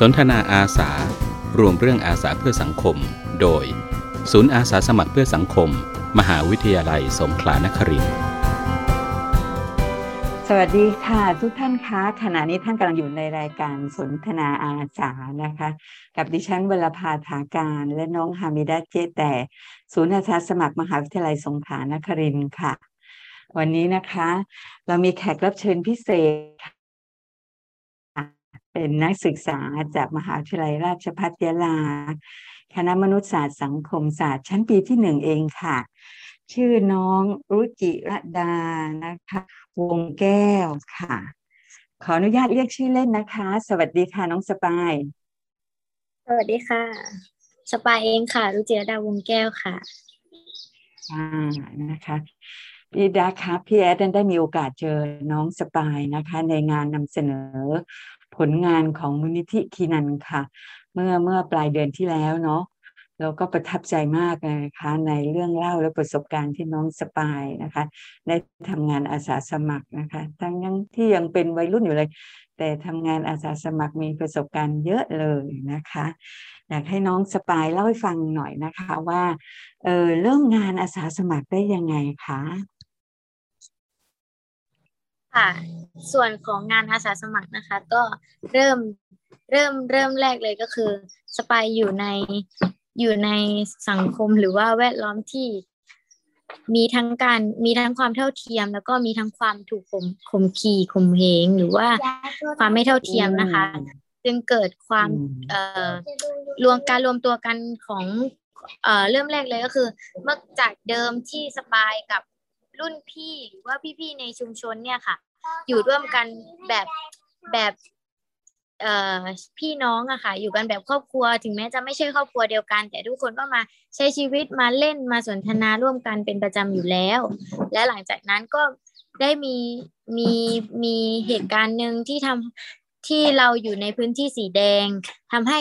สนทนาอาสา รวมเรื่องอาสาเพื่อสังคม โดย ศูนย์อาสาสมัครเพื่อสังคม มหาวิทยาลัยสงขลานครินทร์สวัสดีค่ะ ทุกท่านคะขณะนี้ท่านกำลังอยู่ในรายการสนทนาอาสานะคะ กับดิฉันวลภาถาการและน้องฮามิดาเจแต่ ศูนย์อาสาสมัครมหาวิทยาลัยสงขลานครินค่ะ วันนี้นะคะ เรามีแขกรับเชิญพิเศษค่ะ เป็นนักศึกษาจากมหาวิทยาลัยราชภัฏยะลา คณะมนุษยศาสตร์สังคมศาสตร์ชั้นปีที่หนึ่งเองค่ะ ชื่อน้องรุจิรดานะคะ วงแก้วค่ะ ขออนุญาตเรียกชื่อเล่นนะคะ สวัสดีค่ะน้องสปาย สวัสดีค่ะ สปายเองค่ะรุจิรดาวงแก้วค่ะอ่านะคะพี่ดาคะพี่แอดได้มีโอกาสเจอน้องสปายนะคะ ในงานนำเสนอ ผลงานของมูลนิธิคีนันค่ะ เมื่อเมื่อปลายเดือนที่แล้วเนาะเราก็ประทับใจมากเลยนะคะในเรื่องเล่าและประสบการณ์ที่น้องสปายนะคะ ได้ทำงานอาสาสมัครนะคะ ทั้งยังที่ยังเป็นวัยรุ่นอยู่เลย แต่ทำงานอาสาสมัครมีประสบการณ์เยอะเลยนะคะอยากให้น้องสปายเล่าให้ฟังหน่อยนะคะว่าเออเริ่มงานอาสาสมัครได้ยังไงคะค่ะ ส่วนของงานอาสาสมัครนะคะ ก็เริ่มเริ่มเริ่มแรกเลยก็คือสปายอยู่ในอยู่ในสังคมหรือว่าแวดล้อมที่มีทั้งการมีทั้งความเท่าเทียม แล้วก็มีทั้งความถูกข่มข่มขี่ข่มเหงหรือว่าความไม่เท่าเทียมนะคะ จึงเกิดความเอ่อรวมการรวมตัวกันของเอ่อเริ่มแรกเลยก็คือ เมื่อจากเดิมที่สปายกับรุ่นพี่หรือว่าพี่ๆในชุมชนเนี่ยค่ะ อยู่ร่วมกันแบบแบบเอ่อพี่น้องอะค่ะ อยู่กันแบบครอบครัว ถึงแม้จะไม่ใช่ครอบครัวเดียวกัน แต่ทุกคนก็มาใช้ชีวิตมาเล่นมาสนทนาร่วมกันเป็นประจำอยู่แล้ว และหลังจากนั้นก็ได้มีมีมีเหตุการณ์หนึ่งที่ทำที่เราอยู่ในพื้นที่สีแดงทำให้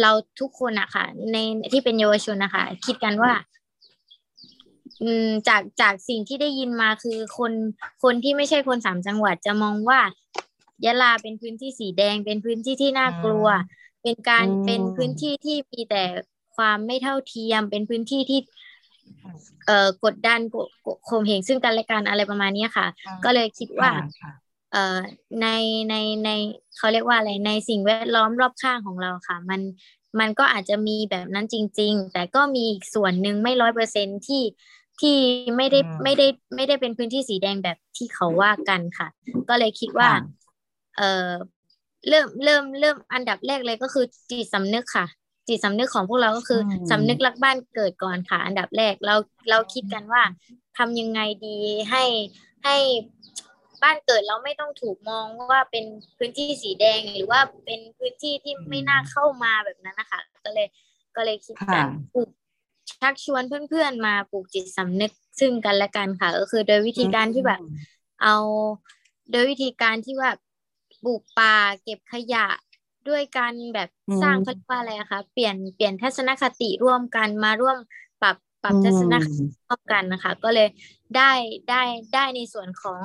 เราทุกคนอะค่ะในที่เป็นเยาวชนนะคะคิดกันว่า อืมจากจากสิ่งที่ได้ยินมาคือคนคนที่ไม่ใช่คนสามจังหวัดจะมองว่ายะลาเป็นพื้นที่สีแดง เป็นพื้นที่ที่น่ากลัว เป็นการเป็นพื้นที่ที่มีแต่ความไม่เท่าเทียม เป็นพื้นที่ที่ เอ่อกดดันข่มเหงซึ่งกันและกันอะไรประมาณนี้ค่ะ ก็เลยคิดว่า เอ่อในในในเขาเรียกว่าอะไรในสิ่งแวดล้อมรอบข้างของเราค่ะ มันมันก็อาจจะมีแบบนั้นจริง ๆ แต่ก็มีอีกส่วนหนึ่งไม่ร้อยเปอร์เซ็นที่ ที่ไม่ได้ไม่ได้ไม่ได้เป็นพื้นที่สีแดงแบบที่เขาว่ากันค่ะ ก็เลยคิดว่า เอ่อเริ่มเริ่มเริ่มอันดับแรกเลยก็คือจิตสำนึกค่ะ จิตสำนึกของพวกเราก็คือสำนึกรักบ้านเกิดก่อนค่ะ อันดับแรกเราเราคิดกันว่าทำยังไงดีให้ให้บ้านเกิดเราไม่ต้องถูกมองว่าเป็นพื้นที่สีแดงหรือว่าเป็นพื้นที่ที่ไม่น่าเข้ามาแบบนั้นนะคะ ก็เลยก็เลยคิดกันปลูก ชักชวนเพื่อนๆมาปลูกจิตสำนึกซึ่งกันและกันค่ะ ก็คือโดยวิธีการที่แบบเอาโดยวิธีการที่ว่าปลูกป่าเก็บขยะด้วยการแบบสร้างเขาเรียกว่าอะไรอะคะเปลี่ยนเปลี่ยนทัศนคติร่วมกันมาร่วมปรับปรับทัศนคติร่วมกันนะคะ ก็เลยได้ได้ได้ในส่วนของ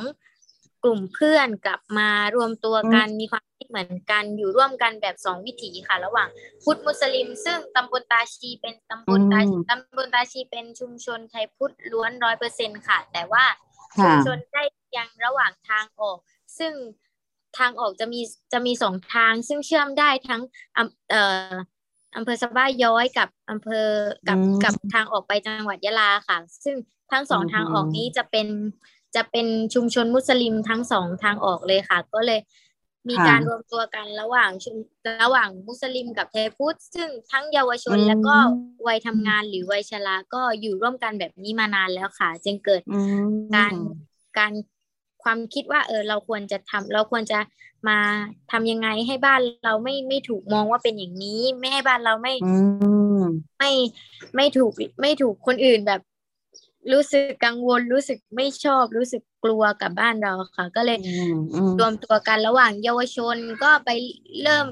กลุ่มเพื่อนกลับมารวมตัวกันมีความคิดเหมือนกันอยู่ร่วมกันแบบสองวิถีค่ะ ระหว่างพุทธมุสลิม ซึ่งตำบลตาชีเป็นตำบลตาตำบลตาชีเป็นชุมชนไทยพุทธล้วนร้อยเปอร์เซ็นค่ะ แต่ว่าชุมชนได้ยังระหว่างทางออก ซึ่งทางออกจะมีจะมีสองทาง ซึ่งเชื่อมได้ทั้งเอ่ออำเภอสะบ้าย้อยกับอำเภอกับกับทางออกไปจังหวัดยะลาค่ะ ซึ่งทั้งสองทางออกนี้จะเป็น จะเป็นชุมชนมุสลิมทั้งสองทางออกเลยค่ะ ก็เลยมีการรวมตัวกันระหว่างชุมระหว่างมุสลิมกับเทพุทธซึ่งทั้งเยาวชนแล้วก็วัยทำงานหรือวัยชราก็อยู่ร่วมกันแบบนี้มานานแล้วค่ะ จึงเกิดการการความคิดว่าเออเราควรจะทำเราควรจะมาทำยังไงให้บ้านเราไม่ไม่ถูกมองว่าเป็นอย่างนี้ ไม่ให้บ้านเราไม่ไม่ไม่ถูกไม่ถูกคนอื่นแบบ รู้สึกกังวลรู้สึกไม่ชอบ รู้สึกกลัวกับบ้านเราค่ะ ก็เลยรวมตัวกันระหว่างเยาวชนก็ไปเริ่ม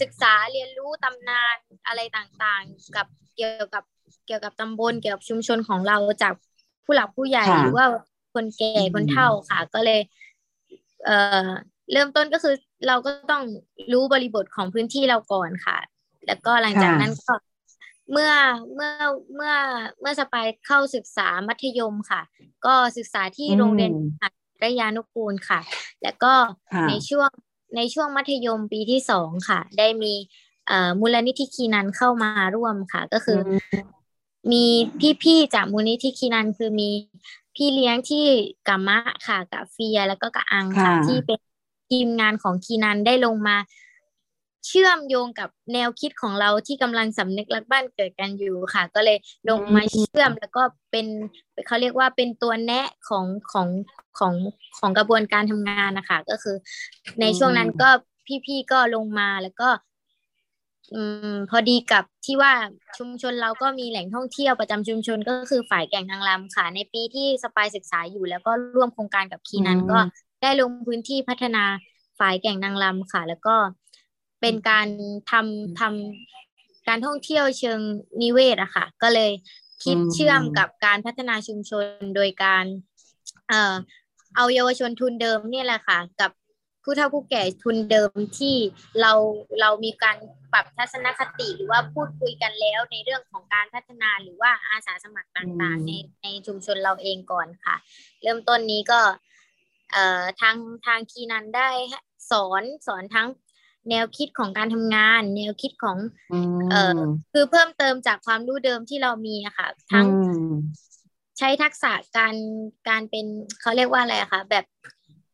ศึกษาเรียนรู้ตำนานอะไรต่างๆ กับเกี่ยวกับเกี่ยวกับตำบลเกี่ยวกับชุมชนของเราจากผู้หลักผู้ใหญ่หรือว่าคนแก่คนเฒ่าค่ะ ก็เลย เอ่อเริ่มต้นก็คือเราก็ต้องรู้บริบทของพื้นที่เราก่อนค่ะ แล้วก็หลังจากนั้นก็ เมื่อเมื่อเมื่อเมื่อสปายเข้าศึกษามัธยมค่ะ ก็ศึกษาที่โรงเรียนระยานุกูลค่ะ แล้วก็ในช่วงในช่วงมัธยมปีที่สองค่ะ ได้มีมูลนิธิคีนันเข้ามาร่วมค่ะ ก็คือ มีพี่ๆจากมูลนิธิคีนันคือมีพี่เลี้ยงที่กัมมะค่ะกับเฟียแล้วก็กับอังค่ะ ที่เป็นทีมงานของคีนันได้ลงมา เชื่อมโยงกับแนวคิดของเราที่กำลังสำนึกรักบ้านเกิดกันอยู่ค่ะ ก็เลยลงมาเชื่อมแล้วก็เป็นเขาเรียกว่าเป็นตัวแนะของของของของกระบวนการทำงานนะคะก็คือ ในช่วงนั้นก็พี่ๆก็ลงมาแล้วก็อพอดีกับที่ว่าชุมชนเราก็มีแหล่งท่องเที่ยวประจำชุมชนก็คือฝ่ายแก่งนางรำค่ะ ในปีที่สปายศึกษาอยู่ แล้วก็ร่วมโครงการกับคีนั้นก็ได้ลงพื้นที่พัฒนาฝ่ายแก่งนางรำค่ะ แล้วก็ เป็นการทำทำการท่องเที่ยวเชิงนิเวศอะค่ะ ก็เลยคิดเชื่อมกับการพัฒนาชุมชนโดยการเอ่อเอาเยาวชนทุนเดิมเนี่ยแหละค่ะ กับผู้เฒ่าผู้แก่ทุนเดิมที่เราเรามีการปรับทัศนคติหรือว่าพูดคุยกันแล้วในเรื่องของการพัฒนาหรือว่าอาสาสมัครต่างๆ ในในชุมชนเราเองก่อนค่ะ เริ่มต้นนี้ก็เอ่อทางทางคีนันได้สอนสอนทั้ง แนวคิดของการทำงาน แนวคิดของเอ่อคือเพิ่มเติมจากความรู้เดิมที่เรามีอะค่ะ ทั้งใช้ทักษะการการเป็นเขาเรียกว่าอะไรอะคะแบบ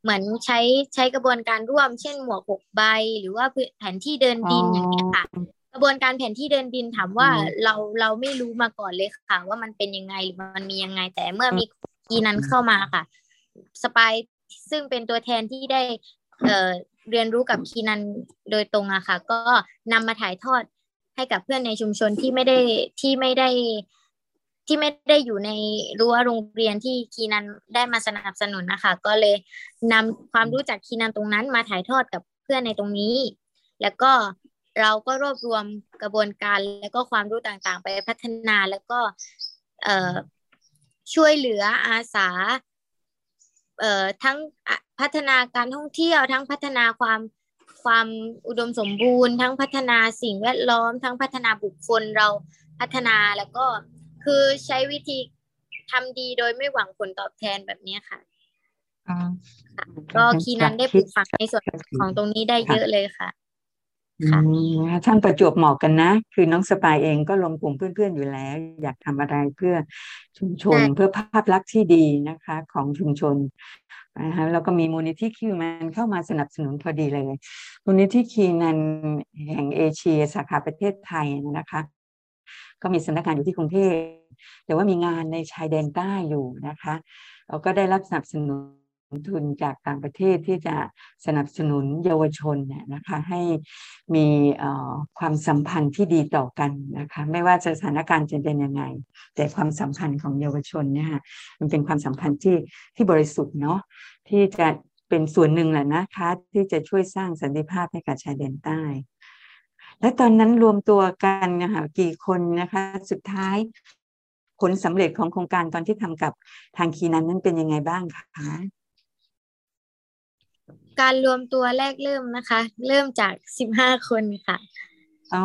เหมือนใช้ใช้กระบวนการร่วม เช่นหมวกหกใบ หรือว่าแผนที่เดินดินอย่างเงี้ยค่ะ กระบวนการแผนที่เดินดินถามว่าเราเราไม่รู้มาก่อนเลยค่ะ ว่ามันเป็นยังไงหรือมันมียังไง แต่เมื่อมีกีนั้นเข้ามาค่ะ สปายซึ่งเป็นตัวแทนที่ได้เอ่อ เรียนรู้กับคีนันโดยตรงอะค่ะ ก็นำมาถ่ายทอดให้กับเพื่อนในชุมชนที่ไม่ได้ที่ไม่ได้ที่ไม่ได้อยู่ในรั้วโรงเรียนที่คีนันได้มาสนับสนุนนะคะ ก็เลยนำความรู้จากคีนันตรงนั้นมาถ่ายทอดกับเพื่อนในตรงนี้ แล้วก็เราก็รวบรวมกระบวนการแล้วก็ความรู้ต่างๆ ไปพัฒนาแล้วก็ช่วยเหลืออาสา เอ่อทั้งพัฒนาการท่องเที่ยวทั้งพัฒนาความความอุดมสมบูรณ์ ทั้งพัฒนาสิ่งแวดล้อม ทั้งพัฒนาบุคคลเราพัฒนาแล้วก็คือใช้วิธีทำดีโดยไม่หวังผลตอบแทนแบบนี้ค่ะก็คีนันได้ปลูกฝังในส่วนของตรงนี้ได้เยอะเลยค่ะค่ะ ท่านประจวบเหมาะกันนะ คือน้องสปายเองก็ลงกลุ่มเพื่อนๆอยู่แล้ว อยากทำอะไรเพื่อชุมชนเพื่อภาพลักษณ์ที่ดีนะคะ ของชุมชนนะคะแล้วก็มีมูลนิธิคิวมันเข้ามาสนับสนุนพอดีเลยมูลนิธิคีนันแห่งเอเชียสาขาประเทศไทยนะคะ ก็มีสำนักงานอยู่ที่กรุงเทพแต่ว่ามีงานในชายแดนใต้อยู่นะคะเราก็ได้รับสนับสนุน ทุนจากต่างประเทศที่จะสนับสนุนเยาวชนเนี่ยนะคะให้มีความสัมพันธ์ที่ดีต่อกันนะคะไม่ว่าสถานการณ์จะเป็นยังไง แต่ความสัมพันธ์ของเยาวชนเนี่ยมันเป็นความสัมพันธ์ที่ที่บริสุทธิ์เนาะที่จะเป็นส่วนหนึ่งแหละนะคะที่จะช่วยสร้างสันติภาพให้กับชายแดนใต้ และตอนนั้นรวมตัวกันนะคะกี่คนนะคะสุดท้ายผลสำเร็จของโครงการตอนที่ทำกับทางคีนั้นนั้นเป็นยังไงบ้างคะ การรวมตัวแรกเริ่มนะคะ เริ่มจากสิบห้าคนค่ะอ๋อ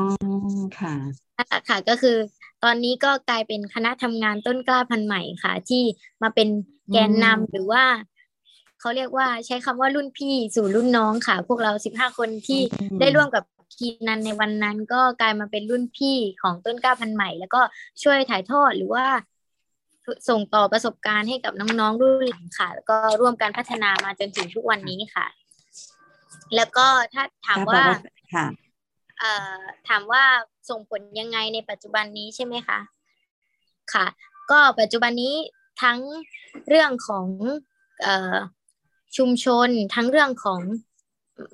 ค่ะค่ะก็คือตอนนี้ก็กลายเป็นคณะทำงานต้นกล้าพันธุ์ใหม่ค่ะ ที่มาเป็นแกนนำหรือว่าเขาเรียกว่าใช้คำว่ารุ่นพี่สู่รุ่นน้องค่ะ พวกเราสิบห้าคนที่ได้ร่วมกับคีนันในวันนั้นก็กลายมาเป็นรุ่นพี่ของต้นกล้าพันธุ์ใหม่ แล้วก็ช่วยถ่ายทอดหรือว่า ส่งต่อประสบการณ์ให้กับน้องๆรุ่นหลังค่ะ แล้วก็ร่วมการพัฒนามาจนถึงทุกวันนี้ค่ะ แล้วก็ถ้าถามว่าเอ่อถามว่าส่งผลยังไงในปัจจุบันนี้ใช่ไหมคะค่ะ ก็ปัจจุบันนี้ทั้งเรื่องของเอ่อชุมชน ทั้งเรื่องของ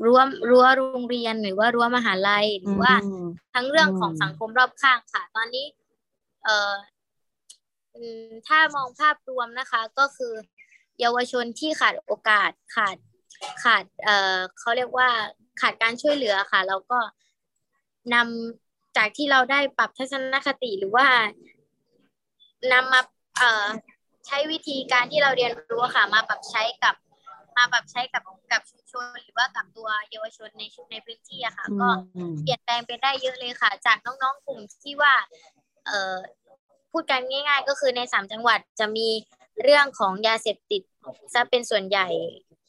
รั้วรั้วโรงเรียนหรือว่ารั้วมหาลัยหรือว่าทั้งเรื่องของสังคมรอบข้างค่ะ ตอนนี้ เอ่อถ้ามองภาพรวมนะคะ ก็คือ เยาวชนที่ขาดโอกาสขาด ขาดเอ่อเขาเรียกว่าขาดการช่วยเหลือค่ะเราก็นำจากที่เราได้ปรับทัศนคติหรือว่านำมาเอ่อใช้วิธีการที่เราเรียนรู้ค่ะ มาปรับใช้กับมาแบบใช้กับกับชุมชนหรือว่ากับตัวเยาวชนในชุมในพื้นที่อะค่ะ ก็เปลี่ยนแปลงไปได้เยอะเลยค่ะ จากน้องๆกลุ่มที่ว่า เอ่อพูดกันง่าย ๆ ก็คือในสามจังหวัดจะมีเรื่องของยาเสพติดซะเป็นส่วนใหญ่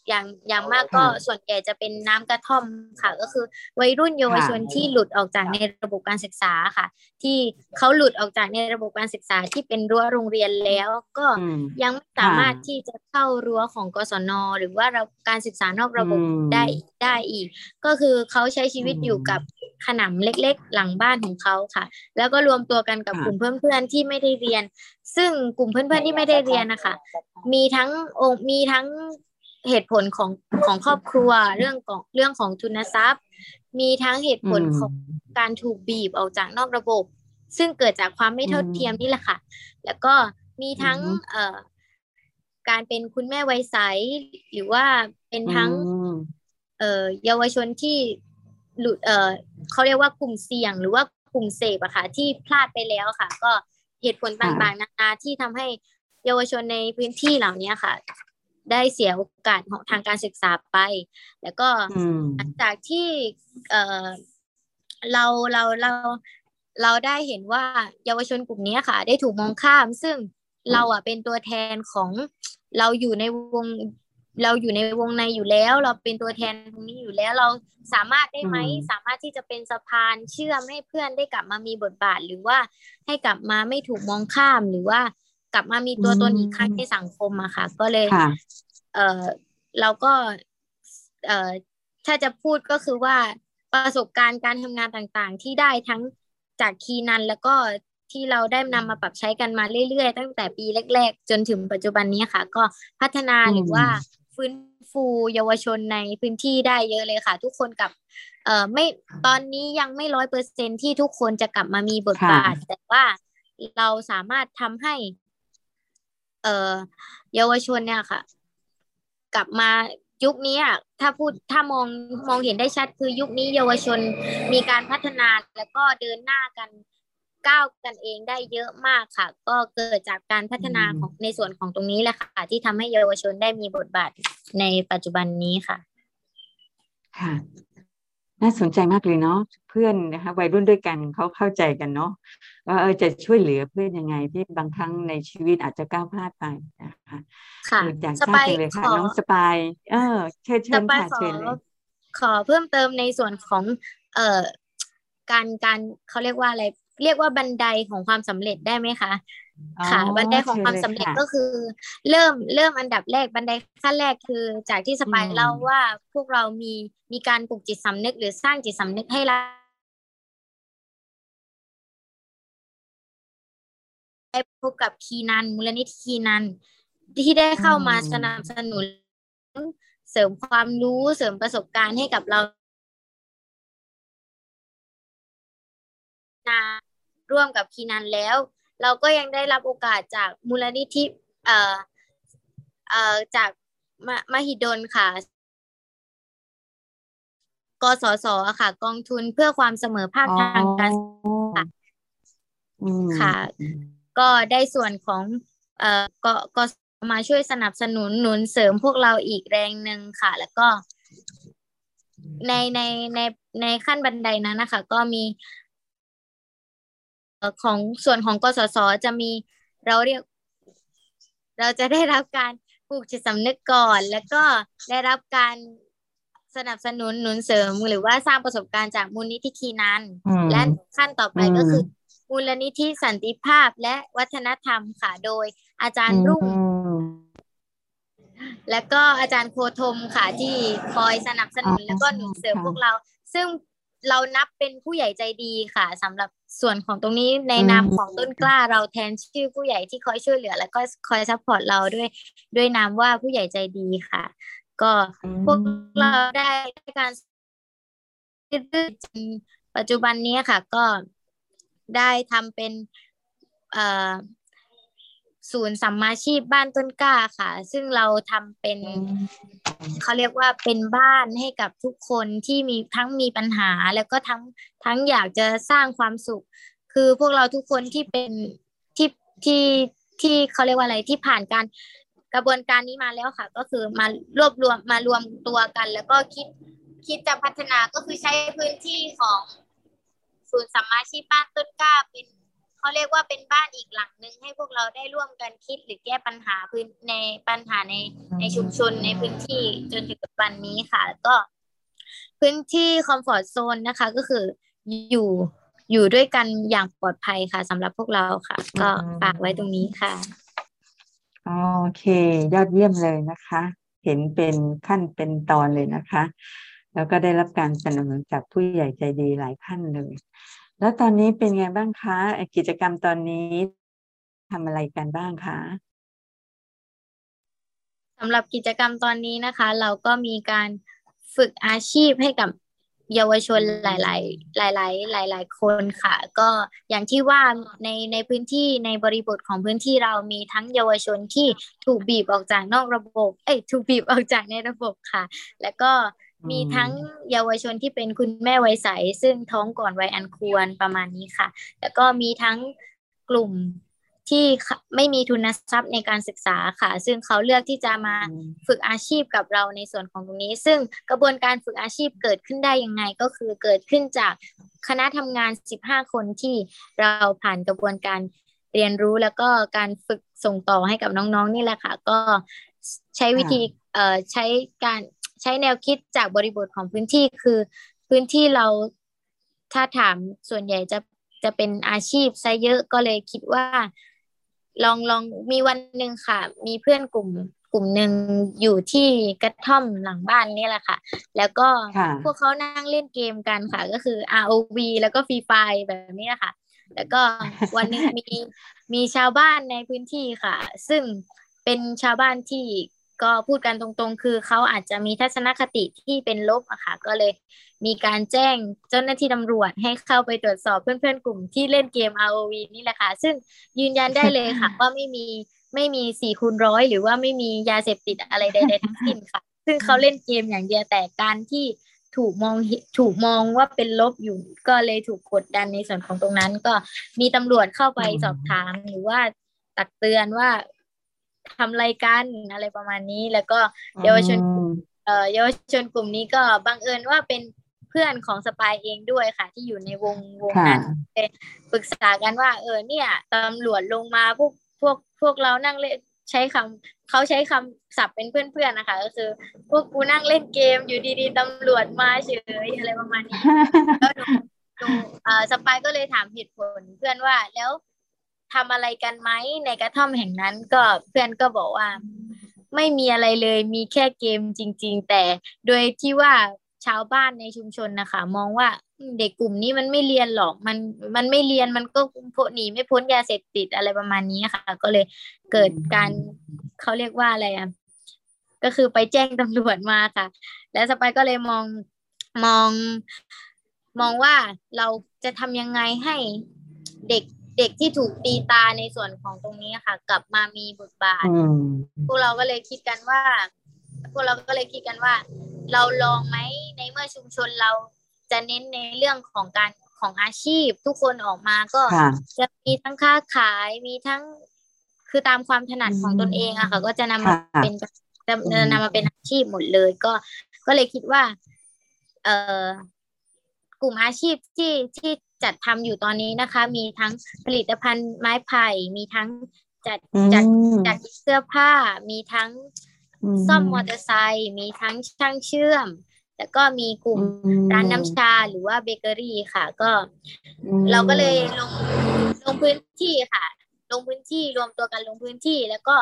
อย่างอย่างมากก็ส่วนใหญ่จะเป็นน้ำกระท่อมค่ะ ก็คือวัยรุ่นเยาวชนที่หลุดออกจากในระบบการศึกษาค่ะ ที่เขาหลุดออกจากในระบบการศึกษาที่เป็นรั้วโรงเรียนแล้วก็ยังไม่สามารถที่จะเข้ารั้วของกศน หรือว่าการศึกษานอกระบบได้ได้อีก ก็คือเขาใช้ชีวิตอยู่กับขนำเล็กๆ หลังบ้านของเขาค่ะ แล้วก็รวมตัวกันกับกลุ่มเพื่อนๆที่ไม่ได้เรียน ซึ่งกลุ่มเพื่อนๆที่ไม่ได้เรียนนะคะมีทั้งองมีทั้ง เหตุผลของของครอบครัวเรื่องของเรื่องของทุนทรัพย์ มีทั้งเหตุผลของการถูกบีบออกจากนอกระบบ ซึ่งเกิดจากความไม่เท่าเทียมนี่แหละค่ะ แล้วก็มีทั้งเอ่อการเป็นคุณแม่วัยใสหรือว่าเป็นทั้งเอ่อเยาวชนที่หลุดเอ่อเขาเรียกว่ากลุ่มเสี่ยงหรือว่ากลุ่มเสพอะค่ะ ที่พลาดไปแล้วค่ะ ก็เหตุผลต่างๆนานาที่ทำให้เยาวชนในพื้นที่เหล่านี้ค่ะ ได้เสียโอกาสของทางการศึกษาไป แล้วก็หลังจากที่เออเราเราเราเราได้เห็นว่าเยาวชนกลุ่มนี้ค่ะ ได้ถูกมองข้าม ซึ่งเราอะเป็นตัวแทนของเราอยู่ในวงเราอยู่ในวงในอยู่แล้ว เราเป็นตัวแทนตรงนี้อยู่แล้วเราสามารถได้ไหมสามารถที่จะเป็นสะพานเชื่อมให้เพื่อนได้กลับมามีบทบาท หรือว่าให้กลับมาไม่ถูกมองข้ามหรือว่า กลับมามีตัวตนอีกครั้งในสังคมอะค่ะ ก็เลย เออเราก็ เออถ้าจะพูดก็คือว่าประสบการณ์การทำงานต่างๆ ที่ได้ทั้งจากคีนันแล้วก็ที่เราได้นำมาปรับใช้กันมาเรื่อยๆ ตั้งแต่ปีแรก ๆ จนถึงปัจจุบันนี้ค่ะ ก็พัฒนาหรือว่าฟื้นฟูเยาวชนในพื้นที่ได้เยอะเลยค่ะ ทุกคนกับ เอ่อไม่ตอนนี้ยังไม่ร้อยเปอร์เซ็นที่ทุกคนจะกลับมามีบทบาท แต่ว่าเราสามารถทำให้ เอ่อเยาวชนเนี่ยค่ะ กลับมายุคนี้อะถ้าพูดถ้ามองมองเห็นได้ชัดคือยุคนี้เยาวชนมีการพัฒนาแล้วก็เดินหน้ากันก้าวกันเองได้เยอะมากค่ะ ก็เกิดจากการพัฒนาของในส่วนของตรงนี้แหละค่ะ ที่ทำให้เยาวชนได้มีบทบาทในปัจจุบันนี้ค่ะ ค่ะ น่าสนใจมากเลยเนาะเพื่อนนะคะวัยรุ่นด้วยกันเขาเข้าใจกันเนาะว่าเออจะช่วยเหลือเพื่อนยังไงที่บางครั้งในชีวิตอาจจะก้าวพลาดไปนะคะค่ะอยากทราบจังเลยค่ะน้องสปายเออเชิญเชิญค่ะเชิญเลยขอเพิ่มเติมในส่วนของเอ่อการการเขาเรียกว่าอะไรเรียกว่าบันไดของความสำเร็จได้ไหมคะ ค่ะบันไดของความสำเร็จก็คือ เริ่มเริ่มอันดับแรกบันไดขั้นแรกคือ จากที่สปายเล่าว่าพวกเรามีมีการปลูกจิตสำนึก หรือสร้างจิตสำนึกให้เราได้พบกับคีนันมูลนิธิคีนันที่ได้เข้ามาสนับสนุน เสริมความรู้เสริมประสบการณ์ให้กับเราร่วมกับคีนันแล้ว เราก็ยังได้รับโอกาสจากมูลนิธิเอ่อเอ่อจากมมหิดลค่ะ กสศค่ะ กองทุนเพื่อความเสมอภาคทางการศึกษาค่ะ ก็ได้ส่วนของเอ่อก็ก็มาช่วยสนับสนุนหนุนเสริมพวกเราอีกแรงหนึ่งค่ะ แล้วก็ในในในในขั้นบันไดนั้นนะคะ ก็มี ของส่วนของกสศจะมีเราเรียก เราจะได้รับการปลูกจิตสำนึกก่อน แล้วก็ได้รับการสนับสนุนหนุนเสริมหรือว่าสร้างประสบการณ์จากมูลนิธิคีนันและขั้นต่อไปก็คือมูลนิธิสันติภาพและวัฒนธรรมค่ะโดยอาจารย์รุ่ง และก็อาจารย์โคธมค่ะที่คอยสนับสนุนแล้วก็หนุนเสริมพวกเรา ซึ่งเรานับเป็นผู้ใหญ่ใจดีค่ะสำหรับ ส่วนของตรงนี้ในนามของต้นกล้าเราแทนชื่อผู้ใหญ่ที่คอยช่วยเหลือ แล้วก็คอย support เราด้วยด้วยนามว่าผู้ใหญ่ใจดีค่ะ ก็พวกเราได้การปัจจุบันนี้ค่ะ ก็ได้ทำเป็น ศูนย์สัมมาชีพบ้านต้นกล้าค่ะ ซึ่งเราทำเป็นเขาเรียกว่าเป็นบ้านให้กับทุกคนที่มีทั้งมีปัญหา แล้วก็ทั้งทั้งอยากจะสร้างความสุข คือพวกเราทุกคนที่เป็นที่ที่ที่เขาเรียกว่าอะไรที่ผ่านการกระบวนการนี้มาแล้วค่ะ ก็คือมารวบรวมมารวมตัวกัน แล้วก็คิดคิดจะพัฒนาก็คือใช้พื้นที่ของศูนย์สัมมาชีพบ้านต้นกล้าเป็น เขาเรียกว่าเป็นบ้านอีกหลังหนึ่งให้พวกเราได้ร่วมกันคิดหรือแก้ปัญหาพื้นในปัญหาในในชุมชนในพื้นที่จนถึงปัจจุบันนี้ค่ะแล้วก็พื้นที่คอมฟอร์ทโซนนะคะก็คืออยู่อยู่ด้วยกันอย่างปลอดภัยค่ะสำหรับพวกเราค่ะ ก็ฝากไว้ตรงนี้ค่ะโอเค ยอดเยี่ยมเลยนะคะ เห็นเป็นขั้นเป็นตอนเลยนะคะ แล้วก็ได้รับการสนับสนุนจากผู้ใหญ่ใจดีหลายท่านเลย แล้วตอนนี้เป็นไงบ้างคะกิจกรรมตอนนี้ทำอะไรกันบ้างคะสำหรับกิจกรรมตอนนี้นะคะ เราก็มีการฝึกอาชีพให้กับเยาวชนหลาย ๆ หลาย ๆ หลาย ๆ คนค่ะ ก็อย่างที่ว่าในในพื้นที่ในบริบทของพื้นที่เรามีทั้งเยาวชนที่ถูกบีบออกจากนอกระบบ เอ้ยถูกบีบออกจากในระบบค่ะ แล้วก็ มีทั้งเยาวชนที่เป็นคุณแม่วัยใส ซึ่งท้องก่อนวัยอันควรประมาณนี้ค่ะ แล้วก็มีทั้งกลุ่มที่ไม่มีทุนทรัพย์ในการศึกษาค่ะ ซึ่งเขาเลือกที่จะมาฝึกอาชีพกับเราในส่วนของตรงนี้ ซึ่งกระบวนการฝึกอาชีพเกิดขึ้นได้ยังไงก็คือเกิดขึ้นจากคณะทำงาน 15 คนที่เราผ่านกระบวนการเรียนรู้แล้วก็การฝึกส่งต่อให้กับน้องๆนี่แหละค่ะ ก็ใช้วิธีเอ่อใช้การ ใช้แนวคิดจากบริบทของพื้นที่คือ พื้นที่เราถ้าถามส่วนใหญ่จะจะเป็นอาชีพซะเยอะก็เลยคิดว่า ลองลองมีวันหนึ่งค่ะ มีเพื่อนกลุ่มกลุ่มหนึ่งอยู่ที่กระท่อมหลังบ้านนี่แหละค่ะ แล้วก็พวกเขานั่งเล่นเกมกันค่ะ ก็คือ ROV แล้วก็ฟรีไฟแบบนี้ค่ะ แล้วก็วันนึงมีมีชาวบ้านในพื้นที่ค่ะ ซึ่งเป็นชาวบ้านที่ ก็พูดกันตรงๆ คือเขาอาจจะมีทัศนคติที่เป็นลบอะค่ะ ก็เลยมีการแจ้งเจ้าหน้าที่ตำรวจให้เข้าไปตรวจสอบเพื่อนๆ กลุ่มที่เล่นเกม ROV นี่แหละค่ะ ซึ่งยืนยันได้เลยค่ะ ว่าไม่มีไม่มีสี่คูณร้อยหรือว่าไม่มียาเสพติดอะไรใดๆทั้งสิ้นค่ะ ซึ่งเขาเล่นเกมอย่างเดียวแต่การที่ถูกมองถูกมองว่าเป็นลบอยู่ ก็เลยถูกกดดันในส่วนของตรงนั้น ก็มีตำรวจเข้าไปสอบถามหรือว่าตักเตือนว่า ทำอะไรกันอะไรประมาณนี้ แล้วก็เยาวชนเอ่อเยาวชนกลุ่มนี้ก็บังเอิญว่าเป็นเพื่อนของสปายเองด้วยค่ะ ที่อยู่ในวงวงนั้นปรึกษากันว่า เออเนี่ยตำรวจลงมาพวกพวกพวกเรานั่งเล่นใช้คำเขาใช้คำศัพท์เป็นเพื่อนๆนะคะ ก็คือ พวกกูนั่งเล่นเกมอยู่ดีๆตำรวจมาเฉยอะไรประมาณนี้แล้วหนูสปายก็เลยถามเหตุผลเพื่อนว่าแล้ว ทำอะไรกันไหมในกระท่อมแห่งนั้นก็เพื่อนก็บอกว่า ไม่มีอะไรเลยมีแค่เกมจริง ๆ แต่โดยที่ว่าชาวบ้านในชุมชนนะคะ มองว่าเด็กกลุ่มนี้มันไม่เรียนหรอกมันมันไม่เรียนมันก็หนีไม่พ้นยาเสพติดอะไรประมาณนี้ค่ะ ก็เลยเกิดการเขาเรียกว่าอะไรอะก็คือไปแจ้งตำรวจมาค่ะ แล้วสไปก็เลยมองมอง มองว่าเราจะทำยังไงให้เด็ก เด็กที่ถูกตีตาในส่วนของตรงนี้ค่ะ กลับมามีบทบาทพวกเราก็เลยคิดกันว่า พวกเราก็เลยคิดกันว่า เราลองไหมในเมื่อชุมชนเราจะเน้นในเรื่องของการของอาชีพ ทุกคนออกมาก็จะมีทั้งค้าขายมีทั้งคือตามความถนัดของตนเองอะค่ะ ก็จะนำมาเป็นจะนำมาเป็นอาชีพหมดเลย ก็ก็เลยคิดว่า เอ่อกลุ่มอาชีพที่ที่ จัดทำอยู่ตอนนี้นะคะ มีทั้งผลิตภัณฑ์ไม้ไผ่ มีทั้งจัดจัดจัดเสื้อผ้า มีทั้งซ่อมมอเตอร์ไซค์มีทั้งช่างเชื่อม แล้วก็มีกลุ่มร้านน้ำชาหรือว่าเบเกอรี่ค่ะ ก็เราก็เลยลงลงพื้นที่ค่ะ ลงพื้นที่รวมตัวกันลงพื้นที่แล้วก็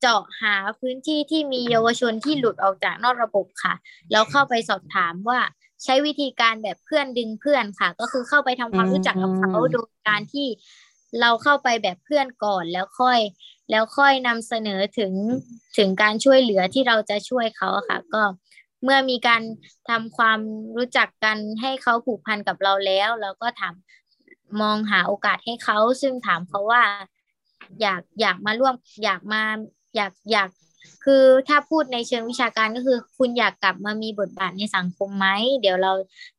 เจาะหาพื้นที่ที่มีเยาวชนที่หลุดออกจากนอกระบบค่ะ แล้วเข้าไปสอบถามว่า ใช้วิธีการแบบเพื่อนดึงเพื่อนค่ะ ก็คือเข้าไปทำความรู้จักกับเขาโดยการที่เราเข้าไปแบบเพื่อนก่อนแล้วค่อย แล้วค่อยนำเสนอถึงถึงการช่วยเหลือที่เราจะช่วยเขาค่ะ ก็เมื่อมีการทำความรู้จักกันให้เขาผูกพันกับเราแล้วเราก็ถามมองหาโอกาสให้เขาซึ่งถามเขาว่า อยากอยากมาร่วมอยากมาอยากอยาก คือถ้าพูดในเชิงวิชาการก็คือ คุณอยากกลับมามีบทบาทในสังคมไหมเดี๋ยวเรา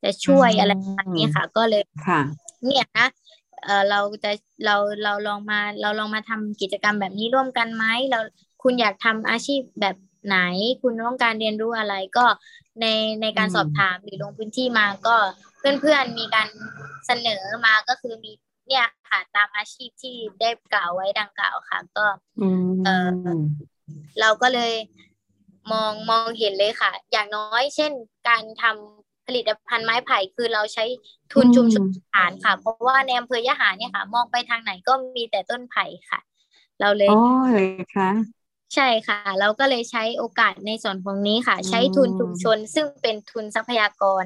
จะช่วยอะไรแบบนี้ค่ะ ก็เลยค่ะ เนี่ยนะเออเราจะเราเราลองมาเราลองมาทำกิจกรรมแบบนี้ร่วมกันไหมเราคุณอยากทำอาชีพแบบไหน คุณต้องการเรียนรู้อะไรก็ในในการสอบถามหรือลงพื้นที่มาก็เพื่อนๆมีการเสนอมาก็คือมีเนี่ยค่ะตามอาชีพที่ได้กล่าวไว้ดังกล่าวค่ะ ก็อืมเอ่อ เราก็เลยมองมองเห็นเลยค่ะ อย่างน้อยเช่น การทำผลิตภัณฑ์ไม้ไผ่คือเราใช้ทุนชุมชนฐานค่ะ เพราะว่าในอำเภอยะหาเนี่ยค่ะ มองไปทางไหนก็มีแต่ต้นไผ่ค่ะ เราเลยอ๋อเลยคะใช่ค่ะ เราก็เลยใช้โอกาสในส่วนของนี้ค่ะอืมใช้ทุนชุมชนซึ่งเป็นทุนทรัพยากร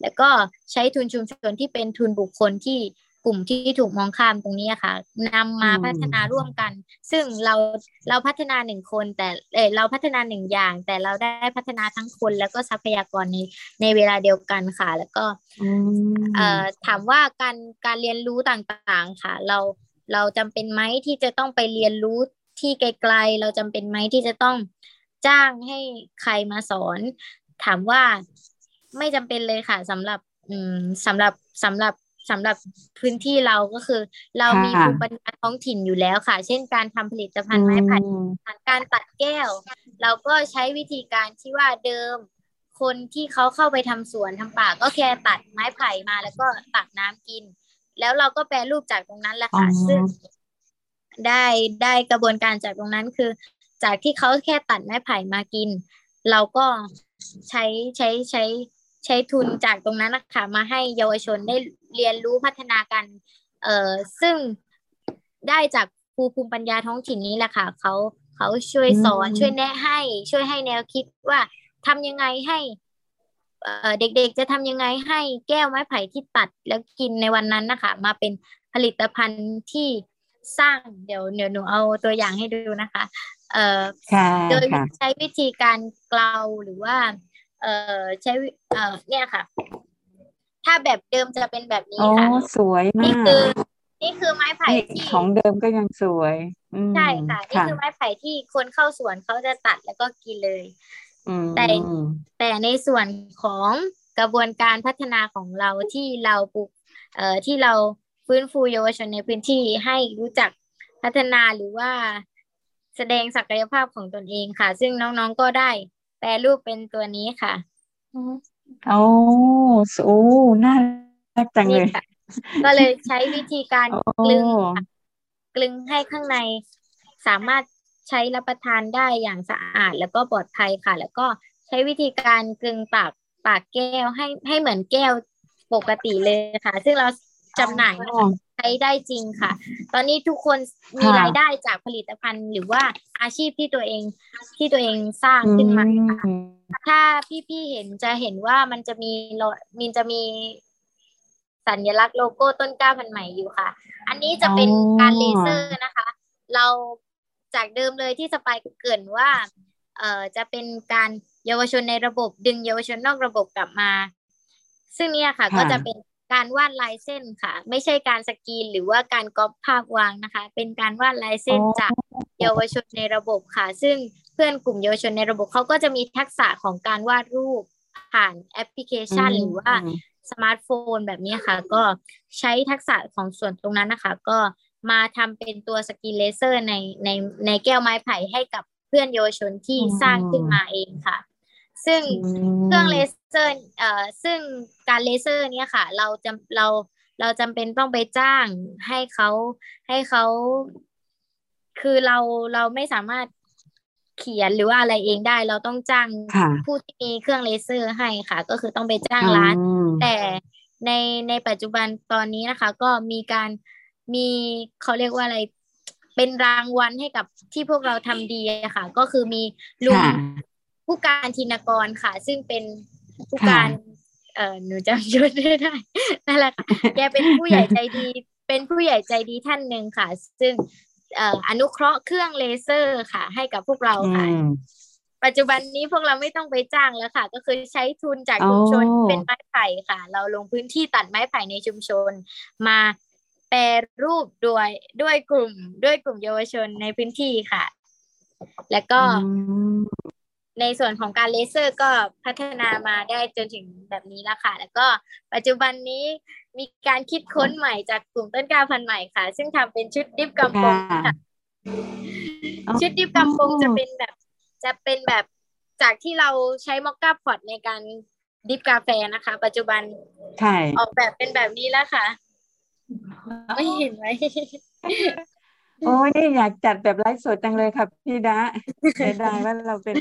แล้วก็ใช้ทุนชุมชนที่เป็นทุนบุคคลที่ กลุ่มที่ถูกมองข้ามตรงนี้ค่ะนำมาพัฒนาร่วมกัน ซึ่งเราเราพัฒนาหนึ่งคน แต่เออเราพัฒนาหนึ่งอย่าง แต่เราได้พัฒนาทั้งคนแล้วก็ทรัพยากรในในเวลาเดียวกันค่ะ แล้วก็อืมเอ่อถามว่าการการเรียนรู้ต่างๆค่ะ เราเราจำเป็นไหมที่จะต้องไปเรียนรู้ที่ไกลๆ เราจำเป็นไหมที่จะต้องจ้างให้ใครมาสอน ถามว่าไม่จำเป็นเลยค่ะสำหรับอืมสำหรับสำหรับ สำหรับพื้นที่เราก็คือ เรามีภูมิปัญญาท้องถิ่นอยู่แล้วค่ะ เช่นการทำผลิตภัณฑ์ไม้ไผ่อืมการตัดแก้ว เราก็ใช้วิธีการที่ว่าเดิม คนที่เขาเข้าไปทำสวนทำป่า ก็แค่ตัดไม้ไผ่มาแล้วก็ตักน้ำกิน แล้วเราก็แปรรูปจากตรงนั้นแหละค่ะอ๋อซึ่งได้ได้กระบวนการจากตรงนั้นคือ จากที่เขาแค่ตัดไม้ไผ่มากิน เราก็ใช้ใช้ใช้ ใช้ทุนจากตรงนั้นนะคะมาให้เยาวชนได้เรียนรู้พัฒนากันเอ่อซึ่งได้จากครูภูมิปัญญาท้องถิ่นนี้แหละค่ะเขาเขาช่วยสอนอืมช่วยแนะให้ ช่วยให้แนวคิดว่าทำยังไงให้เอ่อเด็กๆจะทำยังไงให้แก้วไม้ไผ่ที่ตัดแล้วกินในวันนั้นนะคะ มาเป็นผลิตภัณฑ์ที่สร้างเดี๋ยวเดี๋ยวหนูเอาตัวอย่างให้ดูนะคะ เอ่อค่ะโดยค่ะใช้วิธีการเกลาหรือว่า เอ่อใช้วิเอ่อเนี่ยค่ะ ถ้าแบบเดิมจะเป็นแบบนี้โอ้ค่ะสวยนี่มากคือ นี่คือไม้ไผ่นี่ที่ของเดิมก็ยังสวยอืมใช่ค่ะนี่ค่ะคือไม้ไผ่ที่คนเข้าสวนเขาจะตัดแล้วก็กินเลยอืมแต่แต่ในส่วนของกระบวนการพัฒนาของเราที่เราปลูกเอ่อที่เราฟื้นฟูเยาวชนในพื้นที่ให้รู้จักพัฒนาหรือว่าแสดงศักยภาพของตนเองค่ะ ซึ่งน้องๆก็ได้แปรรูปเป็นตัวนี้ค่ะโอ้สโอ้น่ารักจังเลนี่ยค่ะก็เลยใช้วิธีการโอ้กลึงค่ะกลึงให้ข้างในสามารถใช้รับประทานได้อย่างสะอาดแล้วก็ปลอดภัยค่ะ แล้วก็ใช้วิธีการกลึงปากปากแก้วให้ให้เหมือนแก้วปกติเลยค่ะ ซึ่งเรา จำหน่ายนะคะใช้ได้จริงค่ะ ตอนนี้ทุกคนมีค่ะรายได้จากผลิตภัณฑ์หรือว่าอาชีพที่ตัวเองที่ตัวเองสร้างอืขึ้นมาค่ะมถ้าพี่ๆเห็นจะเห็นว่ามันจะมีโลมีจะมีสัญลักษณ์โลโก้ต้นกล้าพันธุ์ใหม่อยู่ค่ะ อันนี้จะเป็นอ๋อการเลเซอร์นะคะ เราจากเดิมเลยที่สปายเกริ่นว่า เอ่อจะเป็นการเยาวชนในระบบดึงเยาวชนนอกระบบกลับมา ซึ่งเนี่ยค่ะค่ะก็จะเป็น การวาดลายเส้นค่ะ ไม่ใช่การสกรีนหรือว่าการก๊อปภาพวางนะคะ เป็นการวาดลายเส้นจากเยาวชนในระบบค่ะ ซึ่งเพื่อนกลุ่มเยาวชนในระบบเขาก็จะมีทักษะของการวาดรูปผ่านแอปพลิเคชัน หรือว่าสมาร์ทโฟนแบบนี้ค่ะ ก็ใช้ทักษะของส่วนตรงนั้นนะคะ ก็มาทำเป็นตัวสกรีนเลเซอร์ในในในแก้วไม้ไผ่ให้กับเพื่อนเยาวชนที่อืมสร้างขึ้นมาเองค่ะ ซึ่งเครื่องเล เซอร์เอ่อซึ่งการเลเซอร์เนี่ยค่ะ เราจำเราเราจำเป็นต้องไปจ้างให้เขาให้เขาคือเราเราไม่สามารถเขียนหรือว่าอะไรเองได้ เราต้องจ้างค่ะผู้ที่มีเครื่องเลเซอร์ให้ค่ะ ก็คือต้องไปจ้างร้านอืมแต่ในในปัจจุบันตอนนี้นะคะ ก็มีการมีเขาเรียกว่าอะไรเป็นรางวัลให้กับที่พวกเราทำดีอะค่ะ ก็คือมีลุงค่ะผู้การธินกรค่ะ ซึ่งเป็น ผู้การเอ่อหนูจำชื่อไม่ได้นั่นแหละค่ะแกเป็นผู้ใหญ่ใจดี เป็นผู้ใหญ่ใจดีท่านหนึ่งค่ะ ซึ่งเอ่ออนุเคราะห์เครื่องเลเซอร์ค่ะ ให้กับพวกเราอืค่ะมปัจจุบันนี้พวกเราไม่ต้องไปจ้างแล้วค่ะ ก็คือใช้ทุนจากชุมชนอ๋อเป็นไม้ไผ่ค่ะ เราลงพื้นที่ตัดไม้ไผ่ในชุมชน มาแปรรูปด้วยด้วยกลุ่มด้วยกลุ่มเยาวชนในพื้นที่ค่ะ แล้วก็อืม ในส่วนของการเลเซอร์ก็พัฒนามาได้จนถึงแบบนี้แล้วค่ะ แล้วก็ปัจจุบันนี้มีการคิดค้นใหม่จากกลุ่มต้นกล้าพันธุ์ใหม่ค่ะ ซึ่งทำเป็นชุดดิฟกำปองค่ะค่ะชุดดิฟกำปงจะเป็นแบบ จะเป็นแบบจากที่เราใช้มอคก้าพอตในการดริปกาแฟนะคะ ปัจจุบันใช่ออกแบบเป็นแบบนี้แล้วค่ะ ไม่เห็นไหมโอ้ยนี่อยากจัดแบบไลฟ์สดจังเลยค่ะพี่ดาเสียดายว่าเราเป็น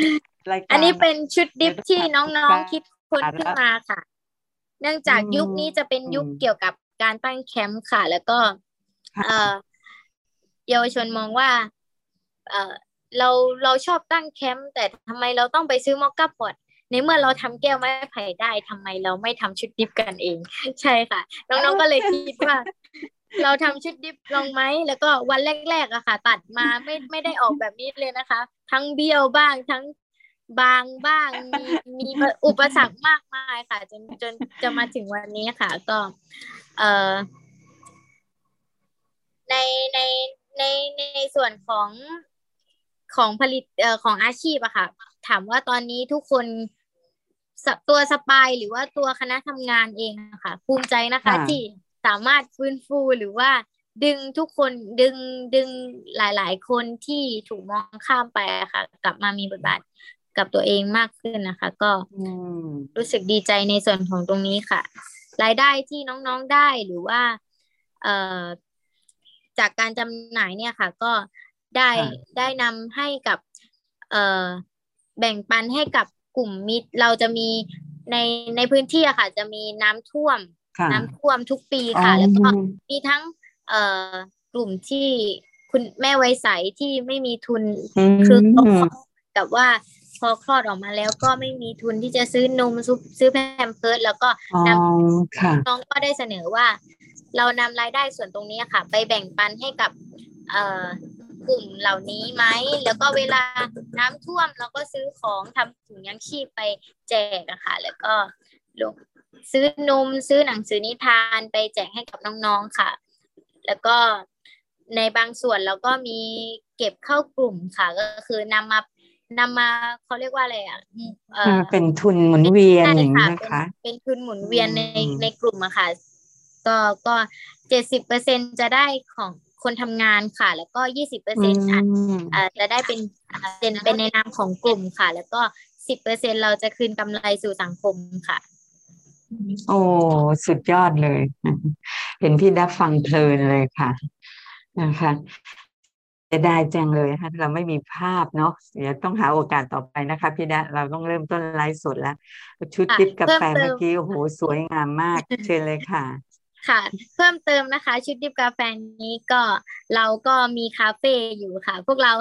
รายการอันนี้เป็นชุดดริปที่น้องค่ะๆคิดค้นขึ้นมาค่ะ เนื่องจากอืมยุคนี้จะเป็นยุคอืมเกี่ยวกับการตั้งแคมป์ค่ะ แล้วก็ค่ะเอ่อเยาวชนมองว่า เอ่อเราเราชอบตั้งแคมป์แต่ทำไมเราต้องไปซื้อมอคก้าพอตในเมื่อเราทำแก้วไม้ไผ่ได้ทำไมเราไม่ทำชุดดิฟกันเอง ใช่ค่ะ น้องๆก็เลยคิดว่า เราทำชุดดิฟลองไหมแล้วก็วันแรกๆอะค่ะ ตัดมาไม่ไม่ได้ออกแบบนี้เลยนะคะ ทั้งเบี้ยวบ้างทั้ง บางบ้างมีมีอุปสรรคมากมายค่ะ จนจนจะมาถึงวันนี้ค่ะ ก็ เอ่อในในในในส่วนของของผลิตเอ่อของอาชีพอะค่ะ ถามว่าตอนนี้ทุกคนสตัวสปายหรือว่าตัวคณะทำงานเองอะค่ะ ภูมิใจนะคะค่ะที่สามารถฟื้นฟูหรือว่าดึงทุกคนดึงดึงหลาย ๆ คนที่ถูกมองข้ามไปอะค่ะ กลับมามีบทบาท กับตัวเองมากขึ้นนะคะ ก็อืมรู้สึกดีใจในส่วนของตรงนี้ค่ะ รายได้ที่น้องๆได้หรือว่าเอ่อจากการจำหน่ายเนี่ยค่ะ ก็ได้ค่ะได้นำให้กับเอ่อแบ่งปันให้กับกลุ่มมิตรเราจะมีในในพื้นที่อะค่ะ จะมีน้ำท่วมค่ะน้ำท่วมทุกปีค่ะ แล้วก็อ๋อมีทั้งเอ่อกลุ่มที่คุณแม่ไวยใสที่ไม่มีทุนอืมคือเขากับว่าพ อคลอดออกมาแล้วก็ไม่มีทุนที่จะซื้อนมซุปซื้อแพมเพิร์สแล้วก็อ๋อนค่ะำน้องก็ได้เสนอว่า เรานำรายได้ส่วนตรงนี้ค่ะ ไปแบ่งปันให้กับเอ่อกลุ่มเหล่านี้ไหม แล้วก็เวลาน้ำท่วมเราก็ซื้อของทำถุงยังชีพไปแจกอะค่ะแล้วก็ลงซื้อนมซื้อหนังสือนิทานไปแจกให้กับน้องๆค่ะ แล้วก็ในบางส่วนเราก็มีเก็บเข้ากลุ่มค่ะ ก็คือนำมา นำมาเขาเรียกว่าอะไรอะเอ่อเป็นทุนหมุนเวียนใช่อย่างนี้ค่ะนะคะเป็นเป็นทุนหมุนเวียนในอืมในกลุ่มอะค่ะ ก็ก็เจ็ดสิบเปอร์เซ็นจะได้ของคนทำงานค่ะ แล้วก็ยี่สิบเปอร์อืเซ็นต์มอ่าจะได้เป็นเป็นเป็นในนามของกลุ่มค่ะ แล้วก็สิบเปอร์เซ็นเราจะคืนกำไรสู่สังคมค่ะ โอ้สุดยอดเลย เห็นพี่ดับฟังเพลินเลยค่ะนะคะ จะได้จังเลยค่ะเราไม่มีภาพเนาะเดี๋ยวต้องหาโอกาสต่อไปนะคะ พี่ดะเราต้องเริ่มต้นไลฟ์สดแล้ว ชุดค่ะดิบกาแฟเพิ่มเติมเมื่อกี้โอ้โหสวยงามมากเชิญเลยค่ะค่ะ เพิ่มเติมนะคะ ชุดดิบกาแฟนี้ก็เราก็มีคาเฟ่อยู่ค่ะ พวกเรา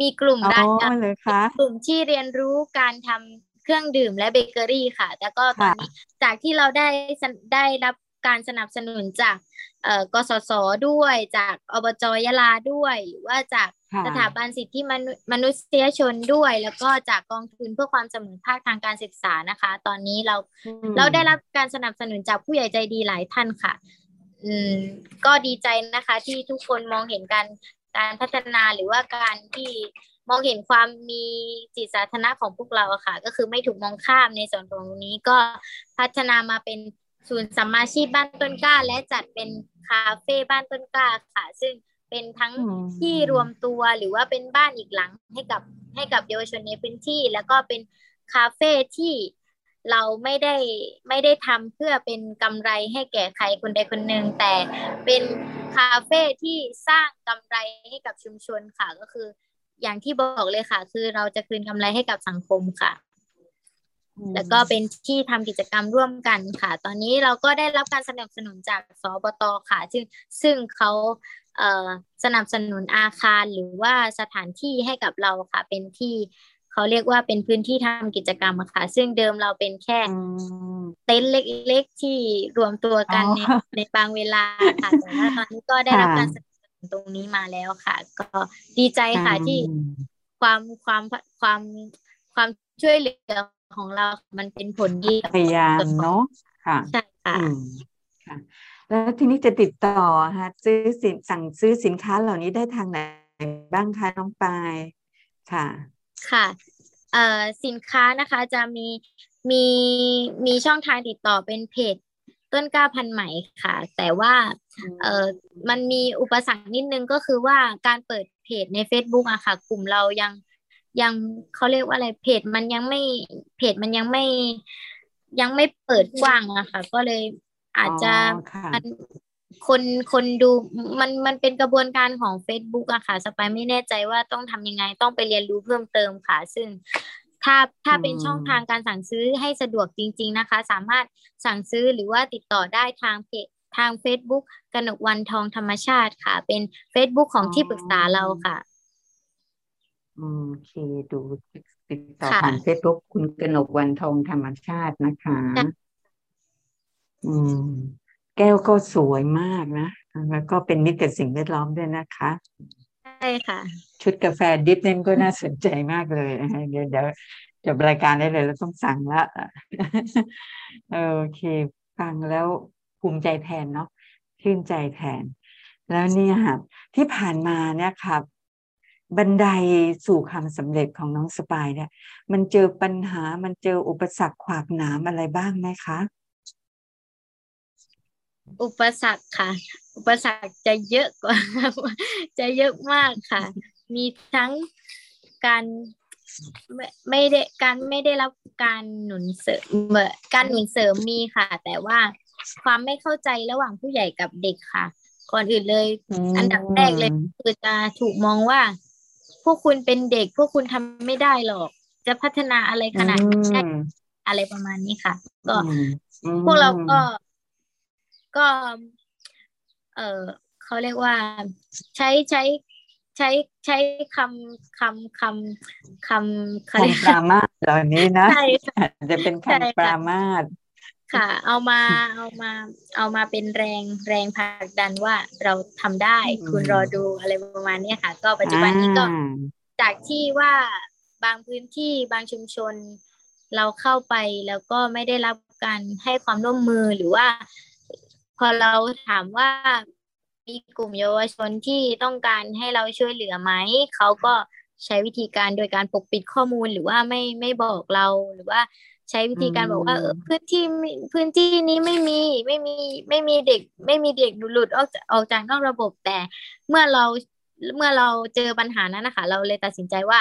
มีกลุ่มอ๋การอเลยคะกลุ่มที่เรียนรู้การทำเครื่องดื่มและเบเกอรี่ค่ะ แล้วก็ตอนค่ะนี้จากที่เราได้สนได้รับ การสนับสนุนจากเอ่อกสศด้วยจากอบจยะลาด้วยหรือว่าจากค่ะสถาบันสิทธิมนุมนุษยชนด้วย แล้วก็จากกองทุนเพื่อความเสมอภาคทางการศึกษานะคะ ตอนนี้เราอืมเราได้รับการสนับสนุนจากผู้ใหญ่ใจดีหลายท่านค่ะ อืมก็ดีใจนะคะ ที่ทุกคนมองเห็นการการพัฒนาหรือว่าการที่มองเห็นความมีจิตสาธารณะของพวกเราอะค่ะ ก็คือไม่ถูกมองข้ามในส่วนตรงนี้ก็พัฒนามาเป็น ศูนย์สัมมาชีพบ้านต้นกล้า และจัดเป็นคาเฟ่บ้านต้นกล้าค่ะ ซึ่งเป็นทั้งอืมที่รวมตัวหรือว่าเป็นบ้านอีกหลังให้กับให้กับเยาวชนในพื้นที่ แล้วก็เป็นคาเฟ่ที่เราไม่ได้ไม่ได้ทำเพื่อเป็นกำไรให้แก่ใครคนใดคนหนึ่งแต่เป็นคาเฟ่ที่สร้างกำไรให้กับชุมชนค่ะก็คือ อย่างที่บอกเลยค่ะ คือเราจะคืนกำไรให้กับสังคมค่ะ แล้วก็เป็นที่ทำกิจกรรมร่วมกันค่ะ ตอนนี้เราก็ได้รับการสนับสนุนจากสบตค่ะ ซึ่งซึ่งเขาเอ่อสนับสนุนอาคารหรือว่าสถานที่ให้กับเราค่ะ เป็นที่เขาเรียกว่าเป็นพื้นที่ทำกิจกรรมอะค่ะ ซึ่งเดิมเราเป็นแค่อืมเต็นท์เล็กๆที่รวมตัวกันอ๋อในในบางเวลาค่ะแต่ว่าตอนนี้ก็ได้รับค่ะการสนับสนุนตรงนี้มาแล้วค่ะ ก็ดีใจค่ะที่อืมความความความความช่วยเหลือของเรา มันเป็นผลดีกับพยายามเนาะค่ะใช่ค่ะอืมค่ะ แล้วทีนี้จะติดต่อฮะซื้อสินสั่งซื้อสินค้าเหล่านี้ได้ทางไหนบ้างคะน้องปายค่ะค่ะเอ่อสินค้านะคะจะมีมีมีช่องทางติดต่อเป็นเพจต้นกล้าพันธุ์ไหมค่ะ แต่ว่าเอ่อมันมีอุปสรรคนิดนึงก็คือว่าการเปิดเพจใน Facebook อะค่ะ กลุ่มเรายัง ยังเขาเรียกว่าอะไรเพจมันยังไม่เพจมันยังไม่ยังไม่เปิดกว้างอะค่ะ ก็เลยอาจจะอ๋อค่ะมันคนคนดูมันมันเป็นกระบวนการของ Facebook อะค่ะสปายไม่แน่ใจว่าต้องทำยังไงต้องไปเรียนรู้เพิ่มเติมค่ะ ซึ่งถ้าถ้าเป็นช่องทางการสั่งซื้อให้สะดวกจริง ๆนะคะ สามารถสั่งซื้อหรือว่าติดต่อได้ทางเพจทาง Facebook กนกวันทองธรรมชาติค่ะ เป็น Facebook ของที่ปรึกษาเราค่ะอืม โอเค ดูติดต่อค่ะผ่านเฟซบุ๊กคุณกนกวันทองธรรมชาตินะคะค่ะอืม แก้วก็สวยมากนะ แล้วก็เป็นมิตรกับสิ่งแวดล้อมด้วยนะคะ ใช่ค่ะ ชุดกาแฟดิฟเนี่ยก็น่าสนใจมากเลยนะคะเดี๋ยวเดี๋ยวจบรายการได้เลยเราต้องสั่งละโอเค ฟังแล้วภูมิใจแทนเนาะชื่นใจแทน แล้วเนี่ยค่ะที่ผ่านมาเนี่ยครับ บันไดสู่ความสำเร็จของน้องสปายเนี่ย มันเจอปัญหามันเจออุปสรรคขวากหนามอะไรบ้างไหมคะ อุปสรรคค่ะ อุปสรรคจะเยอะกว่า จะเยอะมากค่ะ มีทั้งการไม่ไม่ได้การไม่ได้รับการหนุนเสริมเอ่อการหนุนเสริมมีค่ะ แต่ว่าความไม่เข้าใจระหว่างผู้ใหญ่กับเด็กค่ะ ก่อนอื่นเลย อันดับแรกเลยคือจะถูกมองว่า พวกคุณเป็นเด็ก พวกคุณทำไม่ได้หรอก จะพัฒนาอะไรขนาดนี้ได้อืมอะไรประมาณนี้ค่ะ ก็อืมอืมพวกเราก็ก็ เออเขาเรียกว่า ใช้ใช้ใช้ใช้คำคำคำคำเขาเรียกคำปรามาสเหล่านี้นะใช่ค่ะอาจจะเป็นใช่คำปค่ะรามาส ค่ะ เอามาเอามาเอามาเป็นแรงแรงผลักดันว่าเราทำได้ คุณรอดูอะไรประมาณเนี้ยค่ะ ก็ปัจจุบันนี้ก็อ่าจากที่ว่าบางพื้นที่บางชุมชน เราเข้าไปแล้วก็ไม่ได้รับการให้ความร่วมมือหรือว่า พอเราถามว่ามีกลุ่มเยาวชนที่ต้องการให้เราช่วยเหลือไหมเขาก็ใช้วิธีการโดยการปกปิดข้อมูลหรือว่าไม่ไม่บอกเราหรือว่า ใช้วิธีการบอกว่าเออพื้นที่ไม่พื้นที่นี้ไม่มีไม่มีไม่มีเด็ก ไม่มีเด็กหลุดออกจากออกจากนอกระบบแต่ เมื่อเราเมื่อเราเจอปัญหานั้นนะคะ เราเลยตัดสินใจว่า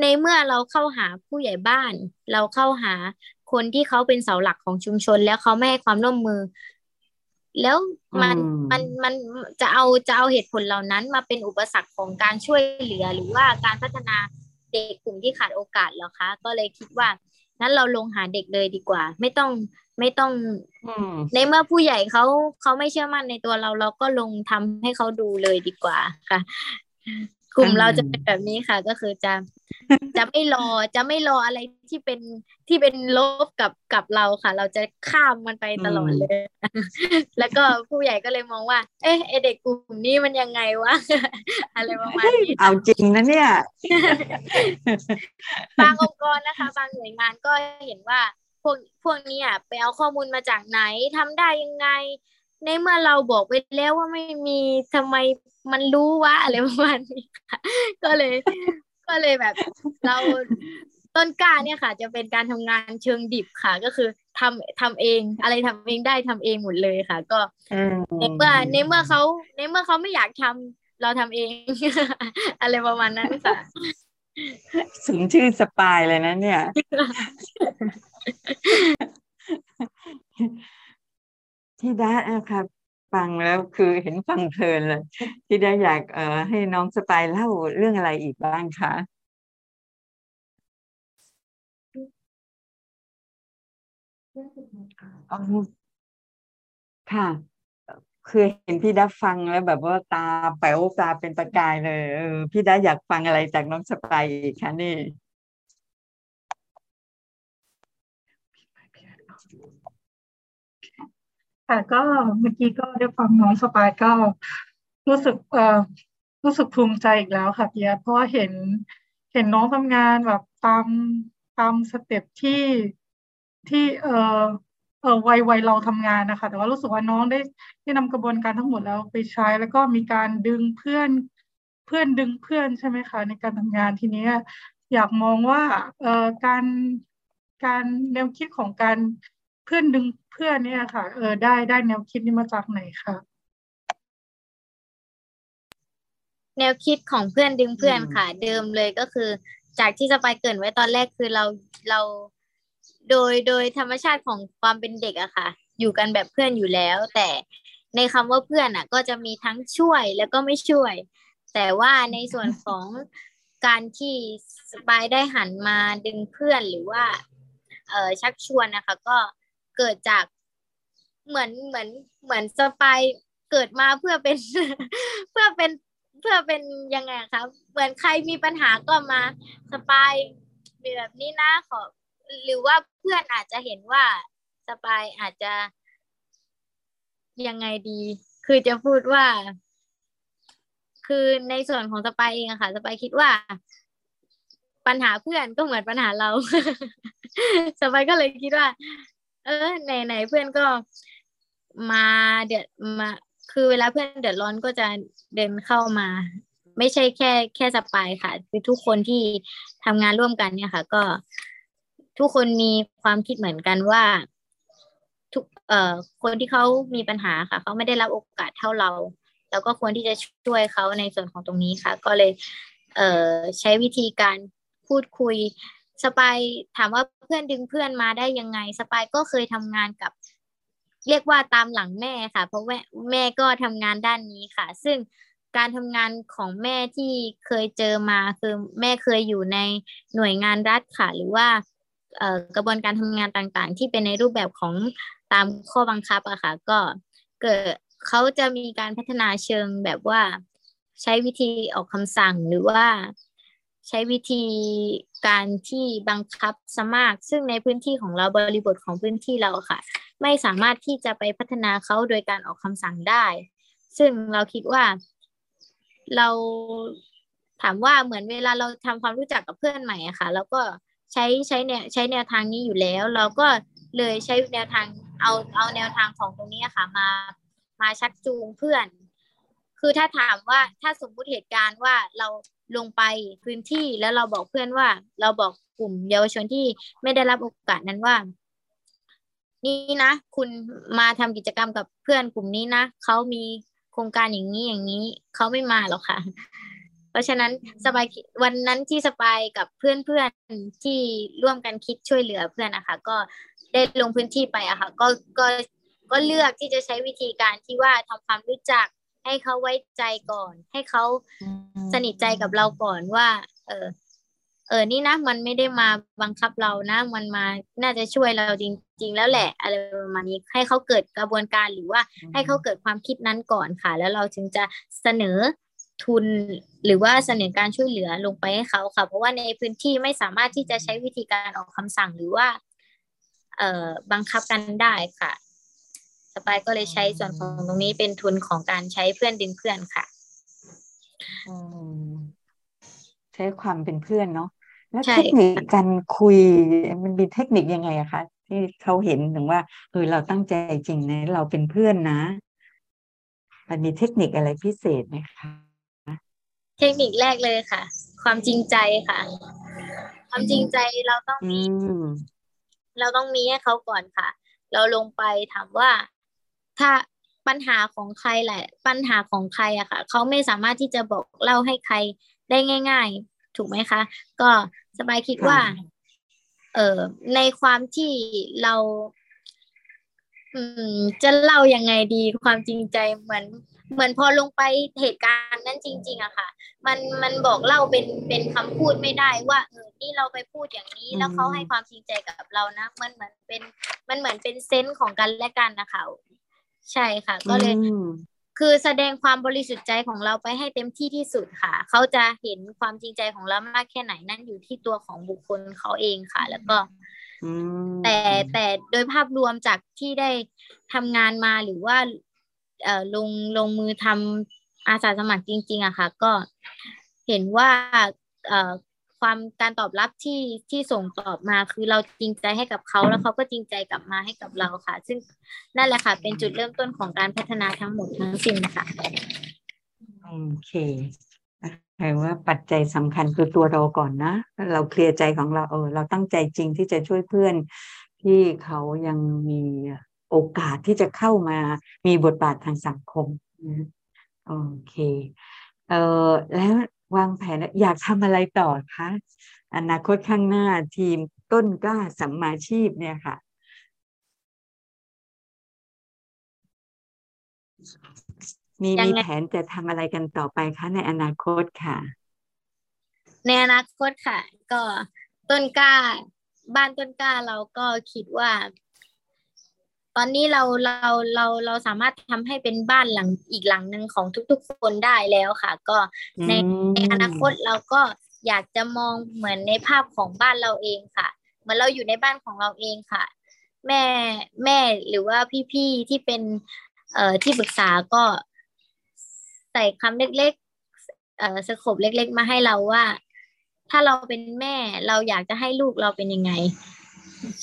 ในเมื่อเราเข้าหาผู้ใหญ่บ้าน เราเข้าหาคนที่เขาเป็นเสาหลักของชุมชน แล้วเขาไม่ให้ความร่วมมือ แล้วมันอืมมันมันจะเอาจะเอาเหตุผลเหล่านั้น มาเป็นอุปสรรคของการช่วยเหลือ หรือว่าการพัฒนาเด็กกลุ่มที่ขาดโอกาสเหรอคะ ก็เลยคิดว่า นั้นเราลงหาเด็กเลยดีกว่า ไม่ต้องไม่ต้องอืมในเมื่อผู้ใหญ่เขาเขาไม่เชื่อมั่นในตัวเรา เราก็ลงทำให้เขาดูเลยดีกว่าค่ะ กลุ่มอืมเราจะเป็นแบบนี้ค่ะ ก็คือจะจะไม่รอจะไม่รออะไรที่เป็นที่เป็นลบกับกับเราค่ะ เราจะข้ามมันไปตลอดเลย แล้วก็ผู้ใหญ่ก็เลยมองว่า เอ๊ะไอเด็กกลุ่มนี้มันยังไงวะอะไรประมาณนี้เอาจริงนะเนี่ย บางองค์กรนะคะ บางหน่วยงานก็เห็นว่าพวกพวกนี้อะไปเอาข้อมูลมาจากไหนทำได้ยังไง ในเมื่อเราบอกไปแล้วว่าไม่มีทำไมมันรู้วะอะไรประมาณนี้ค่ะก็เลย ก็เลยแบบ เราต้นกล้าเนี่ยค่ะ จะเป็นการทำงานเชิงดิบค่ะ ก็คือทำทำเอง อะไรทำเองได้ทำเองหมดเลยค่ะ ก็อืมในเมื่อในเมื่อเขาในเมื่อเขาไม่อยากทำเราทำเอง อะไรประมาณนั้นค่ะสมชื่อสปายเลยนะเนี่ย ที่ด้านะครับฟังแล้วคือเห็นฟังเพลินเลยที่ด้าอยากเอ่อให้น้องสปายเล่าเรื่องอะไรอีกบ้างคะอ๋อค่ะ คือเห็นพี่ดับฟังแล้วแบบว่าตาแป๋วตาเป็นประกายเลยเออพี่ดับอยากฟังอะไรจากน้องสไปายอีกคะนี่ ค่ะก็เมื่อกี้ก็ได้ฟังน้องสปายก็รู้สึกเอ่อรู้สึกภูมิใจอีกแล้วค่ะเพียเพราะว่าเห็นเห็นน้องทำงานแบบตามตาม step ที่ที่เอ่อเออวัยวัยเราทำงานนะคะ แต่ว่ารู้สึกว่าน้องได้ได้นำกระบวนการทั้งหมดแล้วไปใช้ แล้วก็มีการดึงเพื่อนเพื่อนดึงเพื่อนใช่ไหมคะ ในการทำงานทีนี้อยากมองว่าเอ่อการการแนวคิดของการ พื่อนดึงเพื่อนเนี่ยค่ะ เออได้ได้แนวคิดนี้มาจากไหนคะแนวคิดของเพื่อนดึงเพื่อนอืมค่ะ เดิมเลยก็คือ จากที่สปายเกรินไว้ตอนแรกคือเราเราโดยโดยธรรมชาติของความเป็นเด็กอะค่ะ อยู่กันแบบเพื่อนอยู่แล้ว แต่ในคำว่าเพื่อนอะก็จะมีทั้งช่วยแล้วก็ไม่ช่วย แต่ว่าในส่วนของการที่สปายได้หันมาดึงเพื่อนหรือว่า เอ่อชักชวนนะคะ ก็ เกิดจากเหมือนเหมือนเหมือนสปายเกิดมาเพื่อเป็น เพื่อเป็นเพื่อเป็นยังไงอะคะเหมือนใครมีปัญหาก็มาสปายมีแบบนี้นะขอ หรือว่าเพื่อนอาจจะเห็นว่าสปายอาจจะยังไงดี คือจะพูดว่า คือในส่วนของสปายเองอะค่ะสปายคิดว่า ปัญหาเพื่อนก็เหมือนปัญหาเราสปายก็เลยคิดว่า เออไหนไหนเพื่อนก็มาเดือดมา คือเวลาเพื่อนเดือดร้อนก็จะเดินเข้ามา ไม่ใช่แค่แค่สปายค่ะ คือทุกคนที่ทำงานร่วมกันเนี่ยค่ะ ก็ทุกคนมีความคิดเหมือนกันว่าทุกเอ่อคนที่เขามีปัญหาค่ะเขาไม่ได้รับโอกาสเท่าเรา แล้วก็ควรที่จะช่วยเขาในส่วนของตรงนี้ค่ะ ก็เลย เอ่อใช้วิธีการพูดคุย สปายถามว่าเพื่อนดึงเพื่อนมาได้ยังไง สปายก็เคยทำงานกับ เรียกว่าตามหลังแม่ค่ะ เพราะว่าแม่ก็ทำงานด้านนี้ค่ะ ซึ่งการทำงานของแม่ที่เคยเจอมาคือแม่เคยอยู่ในหน่วยงานรัฐค่ะ หรือว่ากระบวนการทำงานต่างๆ ที่เป็นในรูปแบบของตามข้อบังคับอะค่ะ ก็เกิดเขาจะมีการพัฒนาเชิงแบบว่า ใช้วิธีออกคำสั่งหรือว่า ใช้วิธีการที่บังคับสมาก ซึ่งในพื้นที่ของเราบริบทของพื้นที่เราค่ะ ไม่สามารถที่จะไปพัฒนาเขาโดยการออกคำสั่งได้ ซึ่งเราคิดว่าเราถามว่าเหมือนเวลาเราทำความรู้จักกับเพื่อนใหม่อะค่ะแล้วก็ใช้ใช้แนวใช้แนวทางนี้อยู่แล้ว เราก็เลยใช้แนวทางเอาเอาแนวทางของตรงนี้ค่ะมามาชักจูงเพื่อน คือถ้าถามว่าถ้าสมมุติเหตุการณ์ว่าเรา ลงไปพื้นที่แล้วเราบอกเพื่อนว่า เราบอกกลุ่มเยาวชนที่ไม่ได้รับโอกาสนั้นว่า นี่นะ คุณมาทำกิจกรรมกับเพื่อนกลุ่มนี้นะเขามีโครงการอย่างนี้อย่างนี้เขาไม่มาหรอกค่ะ เพราะฉะนั้นสปายวันนั้นที่สปายกับเพื่อนเพื่อนๆที่ร่วมกันคิดช่วยเหลือเพื่อนนะคะ ก็ได้ลงพื้นที่ไปอะค่ะ ก็ก็ก็เลือกที่จะใช้วิธีการที่ว่าทำความรู้จัก ให้เขาไว้ใจก่อน ให้เขาสนิทใจกับเราก่อนว่า เออ เออนี่นะมันไม่ได้มาบังคับเรานะ มันมาน่าจะช่วยเราจริง ๆ แล้วแหละอะไรประมาณนี้ให้เขาเกิดกระบวนการหรือว่าให้เขาเกิดความคิดนั้นก่อนค่ะ แล้วเราถึงจะเสนอทุนหรือว่าเสนอการช่วยเหลือลงไปให้เขาค่ะ เพราะว่าในพื้นที่ไม่สามารถที่จะใช้วิธีการออกคำสั่งหรือว่า เอ่อบังคับกันได้ค่ะ สปายก็เลยใช้ส่วนของตรงนี้เป็นทุนของการใช้เพื่อนดึงเพื่อนค่ะอืมใช้ความเป็นเพื่อนเนาะแล้วใช่เทคนิคการคุยมันมีเทคนิคยังไงอะคะที่เขาเห็นถึงว่าเออเราตั้งใจจริงนะ เราเป็นเพื่อนนะ มันมีเทคนิคอะไรพิเศษไหมคะเทคนิคแรกเลยค่ะ ความจริงใจค่ะ ความจริงใจเราต้องอืมีมเราต้องมีให้เขาก่อนค่ะ เราลงไปถามว่า ถ้าปัญหาของใครแหละ ปัญหาของใครอะค่ะเขาไม่สามารถที่จะบอกเล่าให้ใครได้ง่าย ๆ ถูกไหมคะ ก็สบายคิดว่า เออในความที่เรา อืม จะเล่ายังไงดีความจริงใจเหมือน เหมือนพอลงไปเหตุการณ์นั้นจริง ๆอะค่ะ มันมันบอกเล่าเป็นเป็นคำพูดไม่ได้ว่าเออนี่เราไปพูดอย่างนี้ แล้วเขาให้ความจริงใจกับเรานะมันเหมือนเป็น มันเหมือนเป็นเซนส์ของกันและกันนะคะ ใช่ค่ะ ก็เลยอืมคือแสดงความบริสุทธิ์ใจของเราไปให้เต็มที่ที่สุดค่ะ เขาจะเห็นความจริงใจของเรามากแค่ไหนนั่นอยู่ที่ตัวของบุคคลเขาเองค่ะ แล้วก็อืมแต่แต่โดยภาพรวมจากที่ได้ทำงานมาหรือว่าเอ่อลงลงมือทำอาสาสมัครจริง ๆอะค่ะ ก็เห็นว่าเอ่อ ความการตอบรับที่ที่ส่งตอบมาคือเราจริงใจให้กับเขาแล้วเขาก็จริงใจกลับมาให้กับเราค่ะ ซึ่งนั่นแหละค่ะ เป็นจุดเริ่มต้นของการพัฒนาทั้งหมดทั้งสิ้นค่ะโอเคแปลว่าปัจจัยสำคัญคือตัวเราก่อนนะ เราเคลียร์ใจของเราเออเราตั้งใจจริงที่จะช่วยเพื่อน ที่เขายังมีโอกาสที่จะเข้ามามีบทบาททางสังคมโอเคเออแล้ว วางแผนอยากทำอะไรต่อคะอนาคตข้างหน้าทีมต้นกล้าสัมมาชีพเนี่ยค่ะ มียังมีไงแผนจะทำอะไรกันต่อไปคะในอนาคตค่ะ ในอนาคตค่ะ ก็ต้นกล้า บ้านต้นกล้าเราก็คิดว่า ตอนนี้เราเราเราเราสามารถทำให้เป็นบ้านหลังอีกหลังหนึ่งของทุก ๆ คนได้แล้วค่ะ ก็ในอืมในอนาคตเราก็อยากจะมองเหมือนในภาพของบ้านเราเองค่ะ เหมือนเราอยู่ในบ้านของเราเองค่ะ แม่แม่หรือว่าพี่ๆที่เป็นเอ่อที่ปรึกษาก็ใส่คำเล็กๆเอ่อ scope เล็ก ๆ มาให้เราว่า ถ้าเราเป็นแม่เราอยากจะให้ลูกเราเป็นยังไง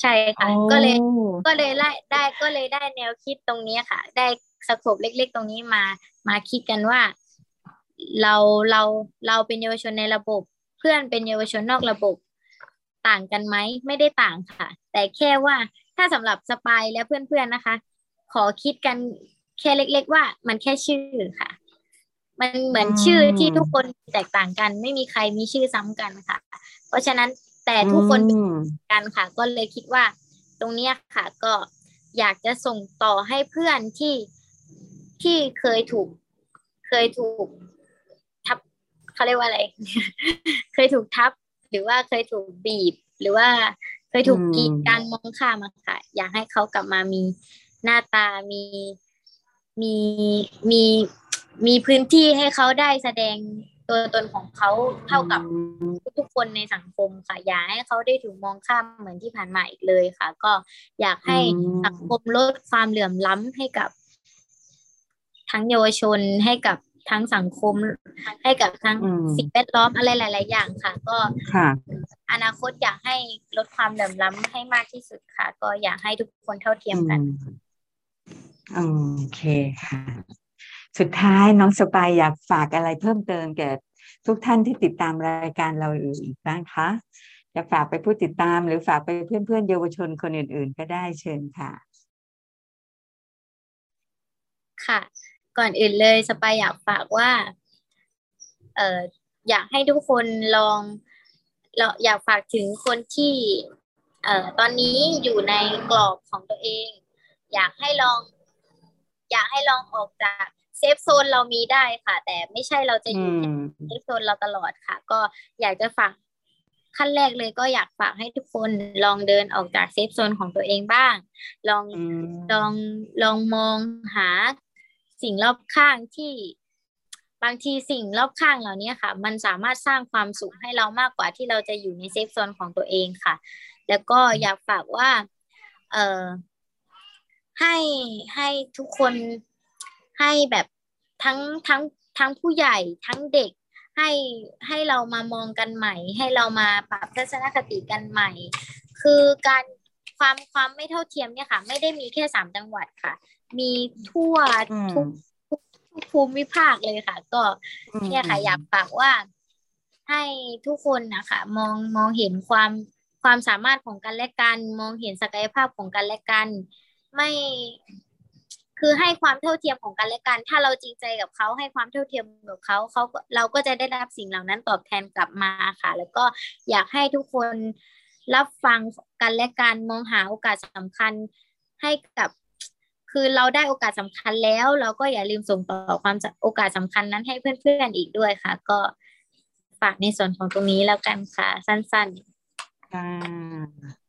ใช่ค่ะก็เลยโอ้ก็เลยได้ได้ก็เลยได้แนวคิดตรงนี้ค่ะ ได้ scope เล็ก ๆ ตรงนี้มามาคิดกันว่า เราเราเราเป็นเยาวชนในระบบ เพื่อนเป็นเยาวชนนอกระบบ ต่างกันไหมไม่ได้ต่างค่ะ แต่แค่ว่าถ้าสำหรับสปายและเพื่อนๆนะคะ ขอคิดกันแค่เล็ก ๆ ว่ามันแค่ชื่อค่ะ มันเหมือนชื่อที่ทุกคนแตกต่างกัน ไม่มีใครมีชื่อซ้ำกันค่ะ เพราะฉะนั้น แต่ทุกคนเป็นอืมกันค่ะ ก็เลยคิดว่า ตรงเนี้ยค่ะ ก็อยากจะส่งต่อให้เพื่อนที่ที่เคยถูก เคยถูก ทับเขาเรียกว่าอะไร เคยถูกทับ หรือว่าเคยถูกบีบ หรือว่าเคยถูกอืมกีดกันมองข้ามอะค่ะ อยากให้เขากลับมามีหน้าตามีมีมีมีพื้นที่ให้เขาได้แสดง ตัวตนของเขาเท่ากับทุกๆคนในสังคมค่ะ อย่าให้เขาได้ถูกมองข้ามเหมือนที่ผ่านมาอีกเลยค่ะ ก็อยากให้อืมสังคมลดความเหลื่อมล้ำให้กับ ทั้งเยาวชนให้กับทั้งสังคมให้กับทั้งอืมสิ่งแวดล้อมอะไรหลาย ๆ อย่างค่ะ ก็ค่ะอนาคตอยากให้ลดความเหลื่อมล้ำให้มากที่สุดค่ะ ก็อยากให้ทุกคนเท่าเทียมกันอืมโอเคค่ะ สุดท้ายน้องสปายอยากฝากอะไรเพิ่มเติมแก่ทุกท่านที่ติดตามรายการเราอยู่อีกบ้างคะจะฝากไปผู้ติดตามหรือฝากไปเพื่อนๆเยาวชนคนอื่น ๆ ก็ได้เชิญค่ะ ค่ะ ก่อนอื่นเลยสปายอยากฝากว่าเอ่ออยากให้ทุกคนลองเราอยากฝากถึงคนที่เอ่อตอนนี้อยู่ในกรอบของตัวเอง อยากให้ลอง อยากให้ลองออกจาก safe zone เรามีได้ค่ะ แต่ไม่ใช่เราจะออืยู่ใน safe zone เราตลอดค่ะ ก็อยากจะฝากขั้นแรกเลยก็อยากฝากให้ทุกคนลองเดินออกจาก safe zone ของตัวเองบ้าง ลองอืมลองลองมองหาสิ่งรอบข้างที่บางทีสิ่งรอบข้างเหล่านี้ค่ะ มันสามารถสร้างความสุขให้เรามากกว่าที่เราจะอยู่ในเซฟโซนของตัวเองค่ะ แล้วก็อยากฝากว่า เอ่อให้ให้ทุกคน ให้แบบทั้งทั้งทั้งผู้ใหญ่ทั้งเด็กให้ให้เรามามองกันใหม่ ให้เรามาปรับทัศนคติกันใหม่ คือการความความไม่เท่าเทียมเนี่ยค่ะ ไม่ได้มีแค่สามจังหวัดค่ะ มีทั่วอืมทุกทุกทุกภูมิภาคเลยค่ะ ก็เนี่ยค่ะอยากฝากว่าให้ทุกคนนะคะมองมองเห็นความความสามารถของกันและกัน มองเห็นศักยภาพของกันและกัน ไม่ คือให้ความเท่าเทียมของกันและกัน ถ้าเราจริงใจกับเขาให้ความเท่าเทียมกับเขาเขาเราก็จะได้รับสิ่งเหล่านั้นตอบแทนกลับมาค่ะ แล้วก็อยากให้ทุกคนรับฟังกันและกันมองหาโอกาสสำคัญให้กับ คือเราได้โอกาสสำคัญแล้ว เราก็อย่าลืมส่งต่อความโอกาสสำคัญนั้นให้เพื่อนๆอีกด้วยค่ะ ก็ฝากในส่วนของตรงนี้แล้วกันค่ะ สั้นค่ะ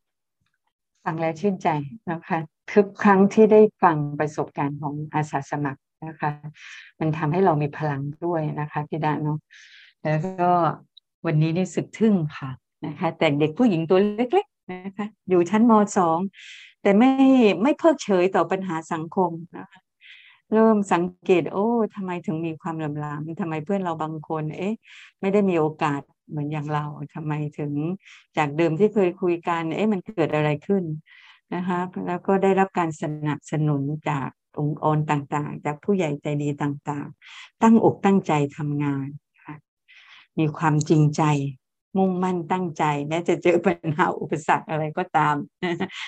ฟังแล้วชื่นใจนะคะ ทุกครั้งที่ได้ฟังประสบการณ์ของอาสาสมัครนะคะ มันทำให้เรามีพลังด้วยนะคะพี่ดาเนาะแล้วก็วันนี้นี่สึกทึ่งค่ะนะคะ แต่เด็กผู้หญิงตัวเล็กๆนะคะ อยู่ชั้นมสองแต่ไม่ไม่เพิกเฉยต่อปัญหาสังคมนะคะเริ่มสังเกต โอ้ทำไมถึงมีความเหลื่อมล้ำทำไมเพื่อนเราบางคน เอ๊ะ ไม่ได้มีโอกาส เหมือนอย่างเราทำไมถึงจากเดิมที่เคยคุยกันเอ๊ะมันเกิดอะไรขึ้นนะคะแล้วก็ได้รับการสนับสนุนจากองค์กรต่างๆ จากผู้ใหญ่ใจดีต่างๆ ตั้งอกตั้งใจทำงานค่ะมีความจริงใจ มุ่งมั่นตั้งใจแม้จะเจอปัญหาอุปสรรคอะไรก็ตาม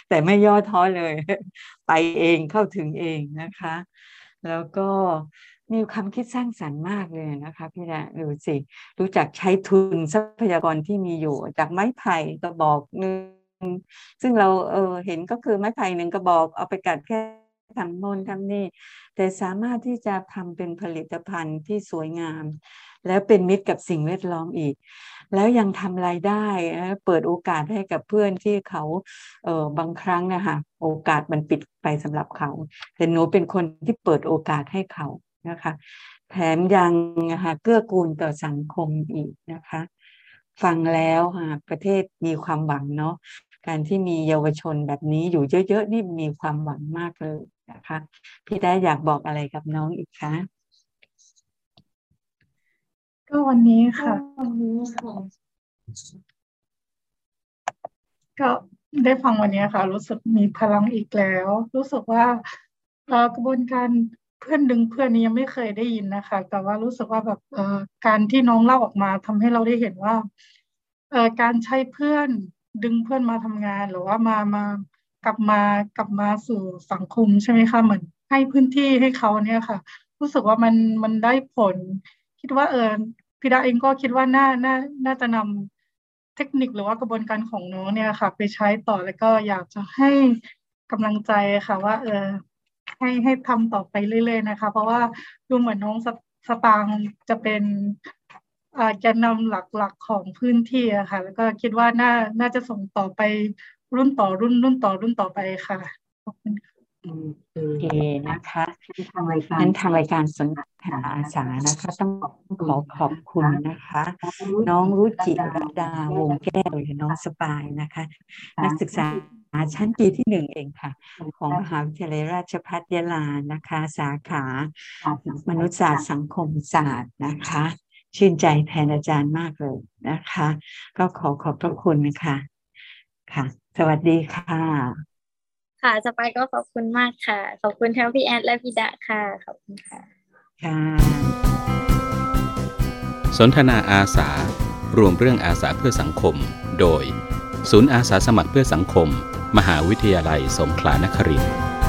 แต่ไม่ย่อท้อเลย ไปเองเข้าถึงเองนะคะ แล้วก็ มีความคิดสร้างสรรค์มากเลยนะคะพี่นะดูสิรู้จักใช้ทุนทรัพยากรที่มีอยู่ จากไม้ไผ่กระบอกหนึ่งซึ่งเราเออเห็นก็คือไม้ไผ่หนึ่งกระบอกเอาไปกัดแค่ทำโน่นทำนี่ แต่สามารถที่จะทำเป็นผลิตภัณฑ์ที่สวยงาม แล้วเป็นมิตรกับสิ่งแวดล้อมอีก แล้วยังทำรายได้เปิดโอกาสให้กับเพื่อนที่เขาเออบางครั้งนะคะโอกาสมันปิดไปสำหรับเขา แต่หนูเป็นคนที่เปิดโอกาสให้เขา นะคะแถมยังนะคะเกื้อกูลต่อสังคมอีกนะคะ ฟังแล้วค่ะประเทศมีความหวังเนาะการที่มีเยาวชนแบบนี้อยู่เยอะๆนี่มีความหวังมากเลยนะคะ พี่ได้อยากบอกอะไรกับน้องอีกคะก็วันนี้ค่ะก็ได้ฟังวันนี้ค่ะ รู้สึกมีพลังอีกแล้ว รู้สึกว่าเอ่อกระบวนการ เพื่อนดึงเพื่อนนี้ยังไม่เคยได้ยินนะคะ แต่ว่ารู้สึกว่าแบบเอ่อการที่น้องเล่าออกมาทำให้เราได้เห็นว่าเอ่อการใช้เพื่อนดึงเพื่อนมาทำงาน หรือว่ามามากลับมากลับมาสู่สังคมใช่ไหมคะเหมือนให้พื้นที่ให้เขาเนี่ยค่ะ รู้สึกว่ามันมันได้ผล คิดว่าเออพี่ดาเองก็คิดว่าน่าน่าน่าจะนำเทคนิคหรือว่ากระบวนการของน้องเนี่ยค่ะ ไปใช้ต่อแล้วก็อยากจะให้กำลังใจค่ะ ว่า เออ ให้ให้ทำต่อไปเรื่อยๆนะคะ เพราะว่าดูเหมือนน้องสสตางค์จะเป็นอ่าแกนนำหลักๆของพื้นที่อะค่ะ แล้วก็คิดว่าน่าน่าจะส่งต่อไปรุ่นต่อรุ่นรุ่นต่อรุ่นต่อไปค่ะขอบคุณค่ะโอเคนะคะนั้นทางรายการสนทนาอาสานะคะ ต้องขอขอบคุณนะคะ น้องรุจิรดาวงแก้วหรือน้องสปายนะคะ นักศึกษา ชั้นปีที่หนึ่งเองค่ะ ของมหาวิทยาลัยราชภัฏยะลานะคะ สาขามนุษยศาสตร์สังคมศาสตร์นะคะ ชื่นใจแทนอาจารย์มากเลยนะคะ ก็ขอขอบพระคุณนะคะค่ะ สวัสดีค่ะ ค่ะสปายก็ขอบคุณมากค่ะ ขอบคุณทั้งพี่แอดและพี่ดะค่ะขอบคุณค่ะค่ะสนทนาอาสารวมเรื่องอาสาเพื่อสังคม โดย ศูนย์อาสาสมัครเพื่อสังคม มหาวิทยาลัยสงขลานครินทร์